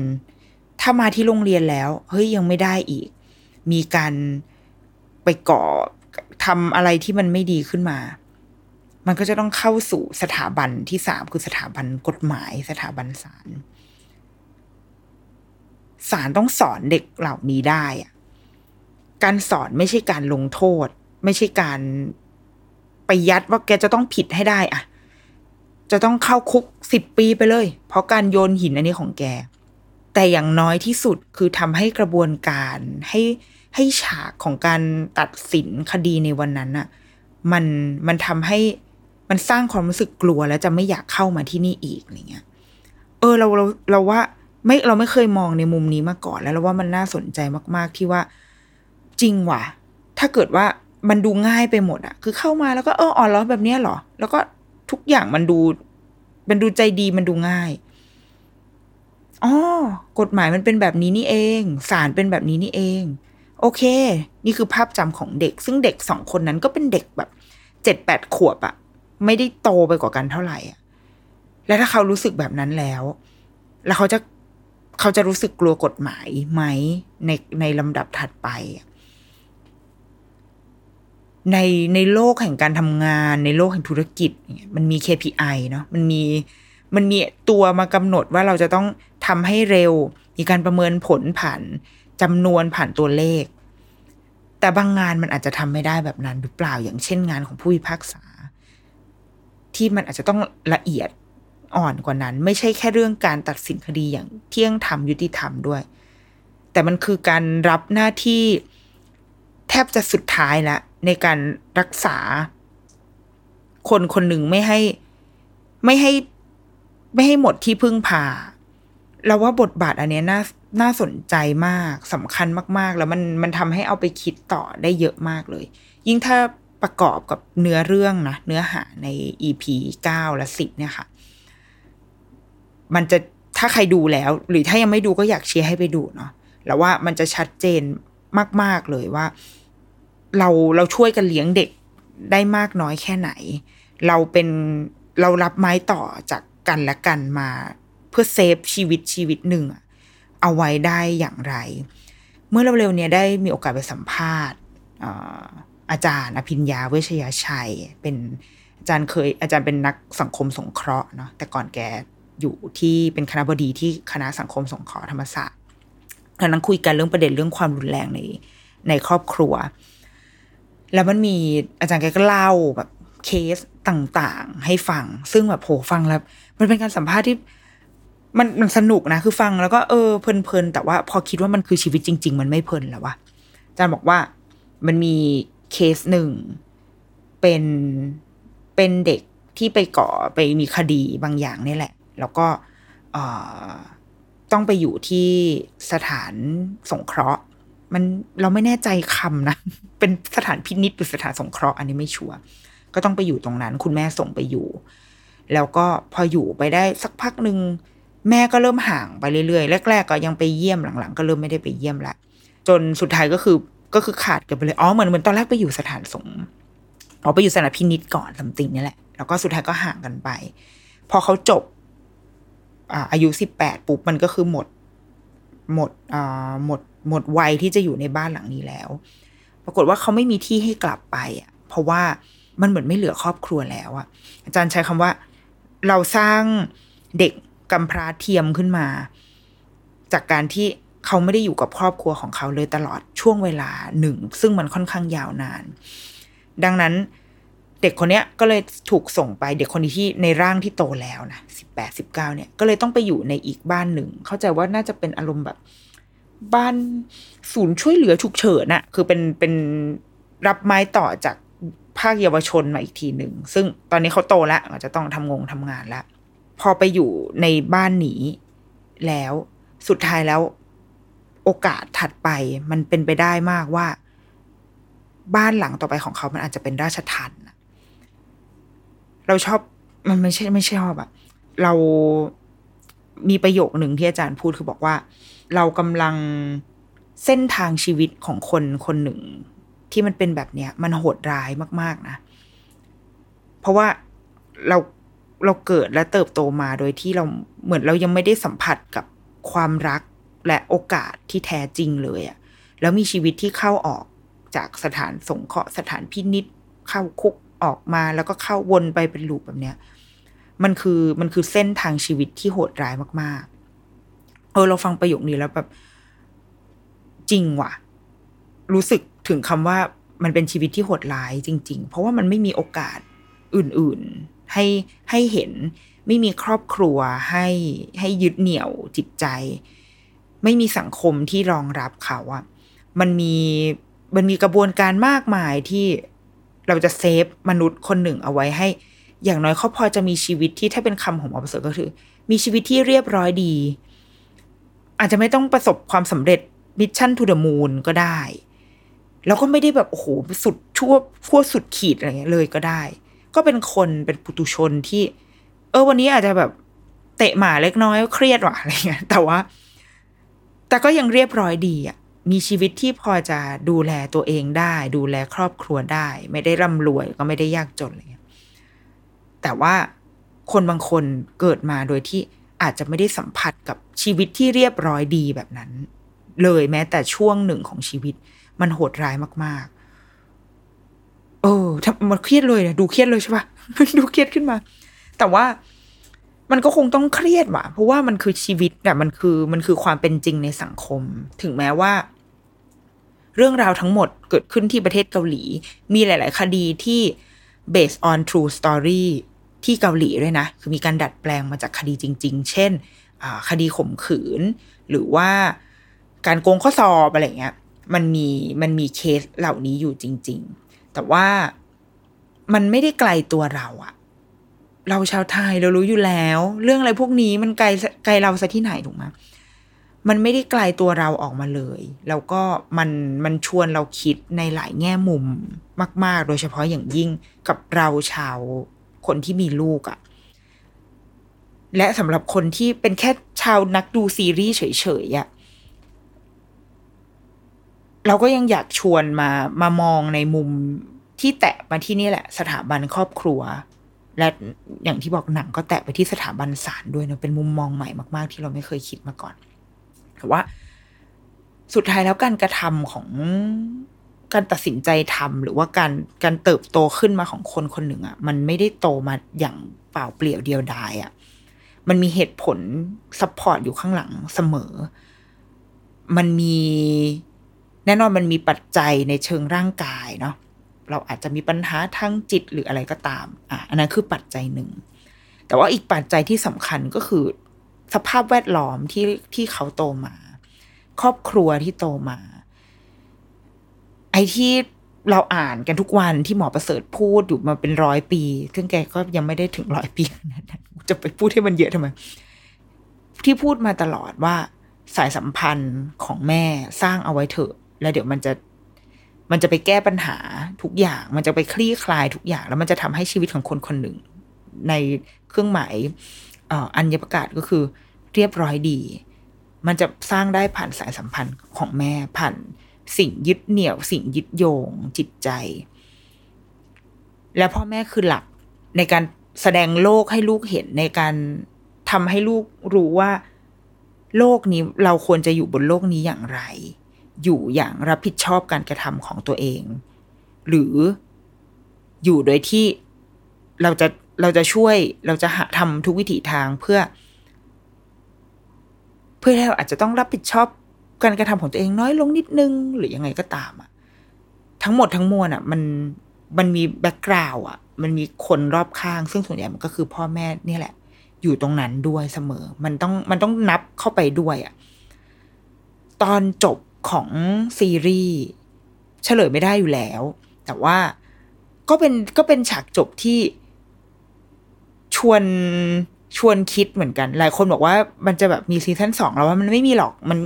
ถ้ามาที่โรงเรียนแล้ว เฮ้ยยังไม่ได้อีก มีการไปก่อทำอะไรที่มันไม่ดีขึ้นมา มันก็จะต้องเข้าสู่สถาบันที่สามคือสถาบันกฎหมาย สถาบันศาลศาลต้องสอนเด็กเหล่านี้ได้อะการสอนไม่ใช่การลงโทษ ไม่ใช่การไปยัดว่าแกจะต้องผิดให้ได้อะ จะต้องเข้าคุกสิบปีไปเลย เพราะการโยนหินอันนี้ของแก แต่อย่างน้อยที่สุดคือทำให้กระบวนการให้ให้ฉากของการตัดสินคดีในวันนั้นอะมันมันทำให้มันสร้างความรู้สึกกลัวแล้วจะไม่อยากเข้ามาที่นี่อีกอะไรเงี้ย เออเราเราเราว่าไม่เราไม่เคยมองในมุมนี้มาก่อนแล้วเราว่ามันน่าสนใจมาก ๆ ที่ว่าจริงว่ะ ถ้าเกิดว่ามันดูง่ายไปหมดอะคือเข้ามาแล้วก็เอออ่อนล้อแบบนี้เหรอ แล้วก็ ทุกอย่างมันดูมันดูใจดีมันดูง่ายอ๋อกฎหมายมันเป็นแบบนี้นี่เองศาลเป็นแบบนี้นี่เอง โอเค นี่คือภาพจำของเด็ก ซึ่งเด็กสองคนนั้นก็เป็นเด็กแบบเจ็ดแปดขวบอะไม่ได้โตไปกว่ากันเท่าไหร่อะและถ้าเขารู้สึกแบบนั้นแล้ว แล้วเขาจะเขาจะรู้สึกกลัวกฎหมายไหมในในลำดับถัดไป ในในโลกแห่งการทำงานในโลกแห่งธุรกิจ มันมี KPI เนาะมันมีมันมีตัวมากำหนดว่าเราจะต้องทำให้เร็ว มีการประเมินผลผ่านจำนวนผ่านตัวเลข แต่บางงานมันอาจจะทำไม่ได้แบบนั้นหรือเปล่าอย่างเช่นงานของผู้พิพากษา ที่มันอาจจะต้องละเอียดอ่อนกว่านั้น ไม่ใช่แค่เรื่องการตัดสินคดีอย่างเที่ยงธรรมยุติธรรมด้วย แต่มันคือการรับหน้าที่แทบจะสุดท้ายแล้ว ในการรักษา คนคนหนึ่งไม่ให้ไม่ให้ไม่ให้หมดที่พึ่งพาเราว่าบทบาทอันเนี้ยน่าน่าสนใจมากสำคัญมาก ๆ แล้วมันมันทำให้เอาไปคิดต่อได้เยอะมากเลย ยิ่งถ้าประกอบกับเนื้อเรื่องนะเนื้อหาใน EP เก้าและสิบเนี่ยค่ะ มันจะถ้าใครดูแล้ว หรือถ้ายังไม่ดูก็อยากเชียร์ให้ไปดูเนาะแล้วว่ามันจะชัดเจนมาก ๆ เลยว่า เราเราช่วยกันเลี้ยงเด็กได้มากน้อยแค่ไหน เราเป็นเรารับไม้ต่อจากกันและกันมาเพื่อเซฟชีวิตชีวิตหนึ่งเอาไว้ได้อย่างไร เมื่อเร็วๆเนี้ยได้มีโอกาสไปสัมภาษณ์อาจารย์ อภิญญาเวชยชัย เป็นอาจารย์เคย อาจารย์เป็นนักสังคมสงเคราะห์เนาะแต่ก่อนแกอยู่ที่เป็นคณะบดีที่คณะสังคมสงเคราะห์ธรรมศาสตร์ตอนนั้นคุยกันเรื่องประเด็นเรื่องความรุนแรงในในครอบครัว แล้วมันมีอาจารย์แกก็เล่าแบบเคสต่างๆ ให้ฟัง ซึ่งแบบโหฟังแล้ว มันเป็นการสัมภาษณ์ที่มันมันสนุกนะ คือฟังแล้วก็เออเพลินๆ แต่ว่าพอคิดว่ามันคือชีวิตจริง ๆ มันไม่เพลินแล้ววะอาจารย์บอกว่ามันมีเคสหนึ่งเป็นเป็นเด็กที่ไปก่อไปมีคดีบางอย่างนี่แหละ แล้วก็ต้องไปอยู่ที่สถานสงเคราะห์ มันเราไม่แน่ใจคำนะ เป็นสถานพินิษหรือสถานสงเคราะห์อันนี้ไม่ชัวร์ก็ต้องไปอยู่ตรงนั้น คุณแม่ส่งไปอยู่ แล้วก็พออยู่ไปได้สักพักหนึ่งแม่ก็เริ่มห่างไปเรื่อยๆแรก ๆ ก็ยังไปเยี่ยมหลังๆ ก็เริ่มไม่ได้ไปเยี่ยมละจนสุดท้ายก็คือก็คือขาดกันไปเลยอ๋อเหมือนเหมือนตอนแรกไปอยู่สถานสงฆ์อ๋อไปอยู่สถานพินิษก่อนสำติงนี่แหละแล้วก็สุดท้ายก็ห่างกันไป พอเขาจบอ่าอายุสิบแปดปุ๊บมันก็คือหมด หมดอ่าหมด หมดวัยที่จะอยู่ในบ้านหลังนี้แล้ว ปรากฏว่าเขาไม่มีที่ให้กลับไปอะเพราะว่ามันเหมือนไม่เหลือครอบครัวแล้วอะอาจารย์ใช้คำว่า เราสร้างเด็กกำพร้าเทียมขึ้นมา จากการที่เขาไม่ได้อยู่กับครอบครัวของเขาเลยตลอดช่วงเวลาหนึ่ง ซึ่งมันค่อนข้างยาวนาน ดังนั้นเด็กคนเนี้ยก็เลยถูกส่งไปเด็กคนนี้ที่ในร่างที่โตแล้วนะสิบแปดสิบเก้าเนี่ยก็เลยต้องไปอยู่ในอีกบ้านหนึ่ง เข้าใจว่าน่าจะเป็นอารมณ์แบบ บ้านศูนย์ช่วยเหลือฉุกเฉินน่ะคือเป็นเป็นรับไม้ต่อจากภาคเยาวชนมาอีกทีหนึ่ง ซึ่งตอนนี้เขาโตแล้วอาจจะต้องทำงงทำงานแล้ว พอไปอยู่ในบ้านหนีแล้วสุดท้ายแล้ว โอกาสถัดไปมันเป็นไปได้มากว่า บ้านหลังต่อไปของเขามันอาจจะเป็นราชทันเราชอบมันไม่ใช่ไม่ชอบอะเรามีประโยคหนึ่งที่อาจารย์พูดคือบอกว่า เรากำลังเส้นทางชีวิตของคนคนหนึ่ง ที่มันเป็นแบบเนี้ย มันโหดร้ายมาก ๆ นะ เพราะว่าเราเราเกิดและเติบโตมาโดยที่เราเหมือนเรายังไม่ได้สัมผัสกับความรักและโอกาสที่แท้จริงเลยอะแล้วมีชีวิตที่เข้าออกจากสถานสงเคราะห์สถานพินิษเข้าคุกออกมาแล้วก็เข้าวนไปเป็นลูปแบบเนี้ย มันคือมันคือเส้นทางชีวิตที่โหดร้ายมาก เออเราฟังประโยคนี้แล้วแบบ จริงว่ะ รู้สึกถึงคำว่ามันเป็นชีวิตที่โหดร้ายจริง ๆ เพราะว่ามันไม่มีโอกาสอื่น ๆ ให้ให้เห็น ไม่มีครอบครัวให้ให้ยึดเหนี่ยวจิตใจ ไม่มีสังคมที่รองรับเขาอะมันมีมันมีกระบวนการมากมายที่เราจะ save มนุษย์คนหนึ่งเอาไว้ให้ อย่างน้อยเขาพอจะมีชีวิตที่ถ้าเป็นคำของหมอประเสริฐก็คือ มีชีวิตที่เรียบร้อยดี อาจจะไม่ต้องประสบความสำเร็จ Mission to the Moon ก็ได้ แล้วก็ไม่ได้แบบโอ้โหสุดชั่วพัวสุดขีดอะไรเงี้ยเลยก็ได้ ก็เป็นคนเป็นปุถุชนที่ เออวันนี้อาจจะแบบเตะหมาเล็กน้อยเครียดว่ะอะไรเงี้ย แต่ว่า แต่ก็ยังเรียบร้อยดีอะมีชีวิตที่พอจะดูแลตัวเองได้ ดูแลครอบครัวได้ ไม่ได้ร่ำรวยก็ไม่ได้ยากจนอะไรเงี้ยแต่ว่าคนบางคนเกิดมาโดยที่ อาจจะไม่ได้สัมผัสกับชีวิตที่เรียบร้อยดีแบบนั้น เลยแม้แต่ช่วงหนึ่งของชีวิต มันโหดร้ายมาก ๆ เออทำมันเครียดเลยนะดูเครียดเลยใช่ปะดูเครียดขึ้นมา แต่ว่ามันก็คงต้องเครียดว่ะ เพราะว่ามันคือชีวิตอะมันคือมันคือความเป็นจริงในสังคม ถึงแม้ว่า เรื่องราวทั้งหมดเกิดขึ้นที่ประเทศเกาหลี มีหลาย ๆ คดีที่ based on true story ที่เกาหลีด้วยนะ คือมีการดัดแปลงมาจากคดีจริง ๆ เช่นคดีข่มขืน หรือว่าการโกงข้อสอบอะไรเงี้ย มันมีมันมีเคสเหล่านี้อยู่จริง ๆ แต่ว่ามันไม่ได้ไกลตัวเราอะเราชาวไทยเรารู้อยู่แล้ว เรื่องอะไรพวกนี้มันไกลไกลเราซะที่ไหนถูกไหมมันไม่ได้ไกลตัวเราออกมาเลย แล้วก็มันมันชวนเราคิดในหลายแง่มุมมาก ๆ โดยเฉพาะอย่างยิ่งกับเราชาว คนที่มีลูกอะ่ะและสำหรับคนที่เป็นแค่ชาวนักดูซีรีส์เฉยๆอะ่ะเราก็ยังอยากชวนมามามองในมุมที่แตะมาที่นี่แหละ สถาบันครอบครัว และอย่างที่บอกหนังก็แตะไปที่สถาบันศาลด้วยเนะเป็นมุมมองใหม่มากๆ ที่เราไม่เคยคิดมาก่อนแต่ว่า สุดท้ายแล้วการกระทำของ การตัดสินใจทำหรือว่าการการเติบโตขึ้นมาของคนคนหนึ่งอะ่ะ มันไม่ได้โตมาอย่างเปล่าเปลี่ยวเดียวดายอะ่ะ มันมีเหตุผล support อยู่ข้างหลังเสมอ มันมีแน่นอนมันมีปัจจัยในเชิงร่างกายเนาะเราอาจจะมีปัญหาทางจิตหรืออะไรก็ตาม อะ อันนั้นคือปัจจัยหนึ่ง แต่ว่าอีกปัจจัยที่สำคัญก็คือ สภาพแวดล้อมที่ที่เขาโตมา ครอบครัวที่โตมา ไอ้ที่เราอ่านกันทุกวันที่หมอประเสริฐพูดอยู่มาเป็นร้อยปี ซึ่งแกก็ยังไม่ได้ถึงร้อยปีนะจะไปพูดให้มันเยอะทำไม ที่พูดมาตลอดว่าสายสัมพันธ์ของแม่สร้างเอาไว้เถอะ แล้วเดี๋ยวมันจะมันจะไปแก้ปัญหาทุกอย่าง มันจะไปคลี่คลายทุกอย่าง แล้วมันจะทำให้ชีวิตของคนคนหนึ่ง ในเครื่องหมายอัญญประกาศก็คือเรียบร้อยดี มันจะสร้างได้ผ่านสายสัมพันธ์ของแม่ผ่าน สิ่งยึดเหนี่ยวสิ่งยึดโยงจิตใจ และพ่อแม่คือหลักในการแสดงโลกให้ลูกเห็นในการทำให้ลูกรู้ว่า โลกนี้เราควรจะอยู่บนโลกนี้อย่างไร อยู่อย่างรับผิดชอบการกระทำของตัวเอง หรืออยู่โดยที่เราจะเราจะช่วยเราจะหาทำทุกวิถีทางเพื่อ เพื่อให้เราอาจจะต้องรับผิดชอบ การกระทำของตัวเองน้อยลงนิดนึง หรือยังไงก็ตามอะทั้งหมดทั้งมวลอะมันมันมีแบ็กกราวอะมันมีคนรอบข้าง ซึ่งส่วนใหญ่มันก็คือพ่อแม่นี่แหละ อยู่ตรงนั้นด้วยเสมอ มันต้องมันต้องนับเข้าไปด้วยอะตอนจบของซีรีส์เฉลยไม่ได้อยู่แล้ว แต่ว่าก็เป็นก็เป็นฉากจบที่ชวนชวนคิดเหมือนกัน หลายคนบอกว่ามันจะแบบมีซีซั่นสองแล้วว่ามันไม่มีหรอกมัน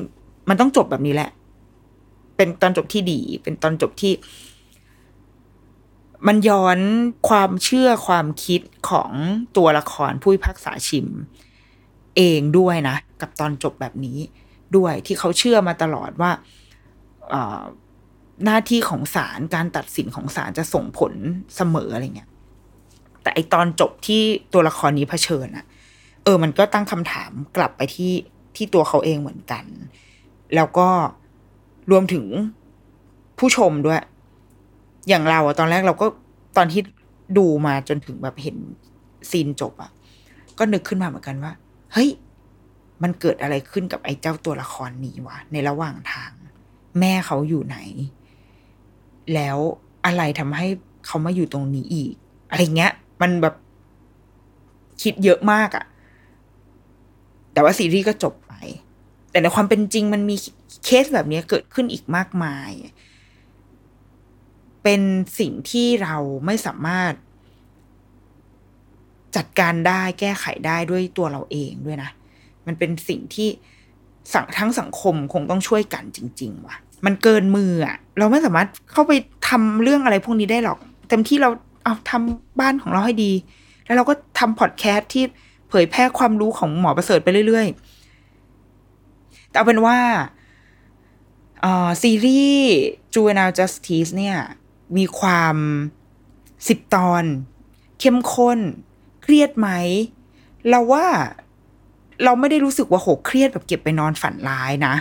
มันต้องจบแบบนี้แหละ เป็นตอนจบที่ดี เป็นตอนจบที่ มันย้อนความเชื่อความคิดของตัวละครผู้พิพากษาชิม เองด้วยนะ กับตอนจบแบบนี้ด้วยที่เขาเชื่อมาตลอดว่าหน้าที่ของศาลการตัดสินของศาลจะส่งผลเสมออะไรเงี้ย แต่ไอตอนจบที่ตัวละครนี้เผชิญอะเออ มันก็ตั้งคำถามกลับไปที่ที่ตัวเขาเองเหมือนกัน แล้วก็รวมถึงผู้ชมด้วย อย่างเราอะตอนแรกเราก็ตอนที่ดูมาจนถึงแบบเห็นซีนจบอะก็นึกขึ้นมาเหมือนกันว่า เฮ้ย มันเกิดอะไรขึ้นกับไอ้เจ้าตัวละครนี้วะ ในระหว่างทาง แม่เขาอยู่ไหน แล้วอะไรทำให้เขามาอยู่ตรงนี้อีก อะไรเงี้ย มันแบบคิดเยอะมากอะแต่ว่าซีรีส์ก็จบ แต่ในความเป็นจริงมันมีเคสแบบนี้เกิดขึ้นอีกมากมาย เป็นสิ่งที่เราไม่สามารถ จัดการได้แก้ไขได้ด้วยตัวเราเองด้วยนะ มันเป็นสิ่งที่สังทั้งสังคมคงต้องช่วยกันจริง ๆ ว่ะ มันเกินมืออะเราไม่สามารถเข้าไปทำเรื่องอะไรพวกนี้ได้หรอก เต็มที่เราเอาทำบ้านของเราให้ดี แล้วเราก็ทำพอดแคสต์ที่เผยแพร่ความรู้ของหมอประเสริฐไปเรื่อย ๆ แต่เอาเป็นว่าซีรีส์ Juvenile Justice เนี่ย มีความสิบตอน เข้มข้น เครียดไหม เราว่าเราไม่ได้รู้สึกว่าโหเครียดแบบเก็บไปนอนฝันร้ายนะ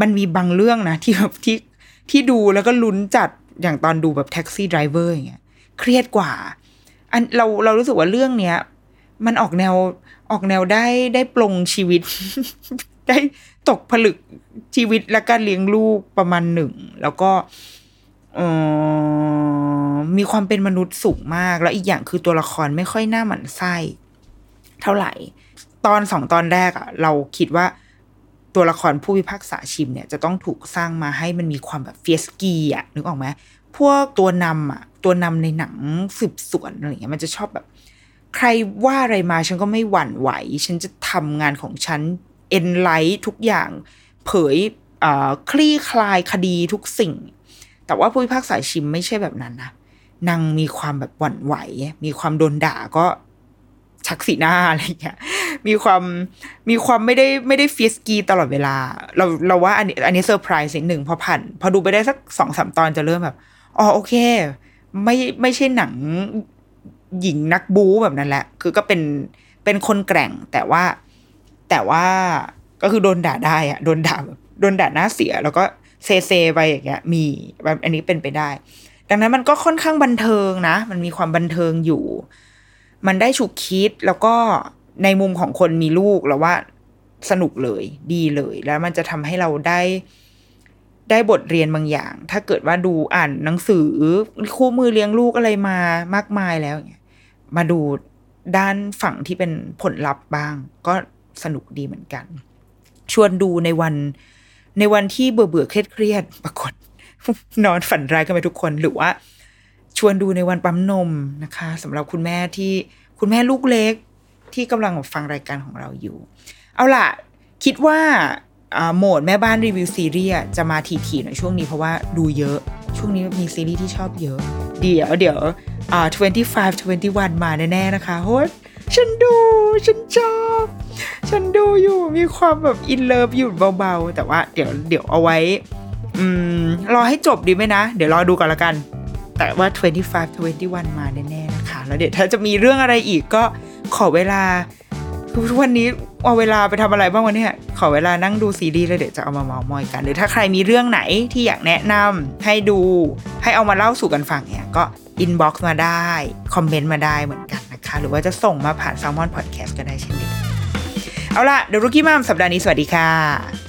มันมีบางเรื่องนะ ที่แบบที่ที่ดูแล้วก็ลุ้นจัดอย่างตอนดูแบบ Taxi Driver อย่างเงี้ยเครียดกว่า อันเราเรารู้สึกว่าเรื่องเนี้ย มันออกแนวออกแนวได้ได้ปลงชีวิต ได้ตกผลึกชีวิตและการเลี้ยงลูกประมาณหนึ่ง แล้วก็มีความเป็นมนุษย์สูงมาก แล้วอีกอย่างคือตัวละครไม่ค่อยน่าหมันไส้เท่าไหร่ ตอนสองตอนแรกอะเราคิดว่าตัวละครผู้พิพากษาชิมเนี่ยจะต้องถูกสร้างมาให้มันมีความแบบ fierce กีอะนึกออกไหมพวกตัวนำอะตัวนำในหนังสืบสวนอะไรเงี้ยมันจะชอบแบบ ใครว่าอะไรมาฉันก็ไม่หวั่นไหว ฉันจะทำงานของฉัน เอ็นไลท์ทุกอย่างเผยคลี่คลายคดีทุกสิ่ง แต่ว่าผู้พิพากษาชิมไม่ใช่แบบนั้นนะนางมีความแบบหวั่นไหว มีความโดนด่าก็ชักสีหน้าอะไรอย่างเงี้ยมีความมีความไม่ได้ไม่ได้ฟิสกีตลอดเวลา เราเราว่าอันนี้อันนี้เซอร์ไพรส์นิดหนึ่งพอผ่านพอดูไปได้สักสองสามตอนจะเริ่มแบบอ๋อโอเค ไม่ไม่ใช่หนังหญิงนักบู๊แบบนั้นแหละ คือก็เป็นเป็นคนแกร่งแต่ว่า แต่ว่าก็คือโดนด่าได้อะโดนด่าแบบโดนด่าหน้าเสีย แล้วก็เซเซไปอย่างเงี้ย มีแบบอันนี้เป็นไปได้ ดังนั้นมันก็ค่อนข้างบันเทิงนะ มันมีความบันเทิงอยู่ มันได้ฉุกคิดแล้วก็ในมุมของคนมีลูกแล้วว่าสนุกเลยดีเลย แล้วมันจะทำให้เราได้ได้บทเรียนบางอย่าง ถ้าเกิดว่าดูอ่านหนังสือคู่มือเลี้ยงลูกอะไรมามากมายแล้วเนี่ยมาดูด้านฝั่งที่เป็นผลลัพธ์บ้าง ก็ สนุกดีเหมือนกัน ชวนดูในวันในวันที่เบื่อเบื่อเครียดเครียดปรากฏนอนฝันร้ายกันไปทุกคนหรือว่า ชวนดูในวันปั๊มนมนะคะสำหรับคุณแม่ที่คุณแม่ลูกเล็กที่กำลังฟังรายการของเราอยู่ เอาล่ะ คิดว่าโหมดแม่บ้านรีวิวซีรีส์จะมาถี่ๆหน่อยช่วงนี้เพราะว่าดูเยอะ ช่วงนี้มีซีรีส์ที่ชอบเยอะ เดี๋ยวเดี๋ยวอ่า25 21 มาแน่ๆนะคะโห ฉันดู ฉันชอบ ฉันดูอยู่มีความแบบ in love อยู่เบาๆ แต่ว่าเดี๋ยวเดี๋ยวเอาไว้ อืม รอให้จบดีไหมนะ เดี๋ยวรอดูก่อนละกัน แต่ว่า 25 21 มาแน่ๆนะคะ แล้วเดี๋ยวถ้าจะมีเรื่องอะไรอีกก็ขอเวลาทุกวันนี้ เอาเวลาไปทำอะไรบ้างวันนี้ขอเวลานั่งดูซีรีส์แล้วเดี๋ยวจะเอามาเมาท์มอยกัน หรือถ้าใครมีเรื่องไหนที่อยากแนะนำให้ดูให้เอามาเล่าสู่กันฟังเนี่ยก็ inbox มาได้ comment มาได้เหมือนกันนะคะ หรือว่าจะส่งมาผ่าน Salmon Podcast ก็ได้เช่นเดียวกันเอาล่ะ The Rookie Mom สัปดาห์นี้สวัสดีค่ะ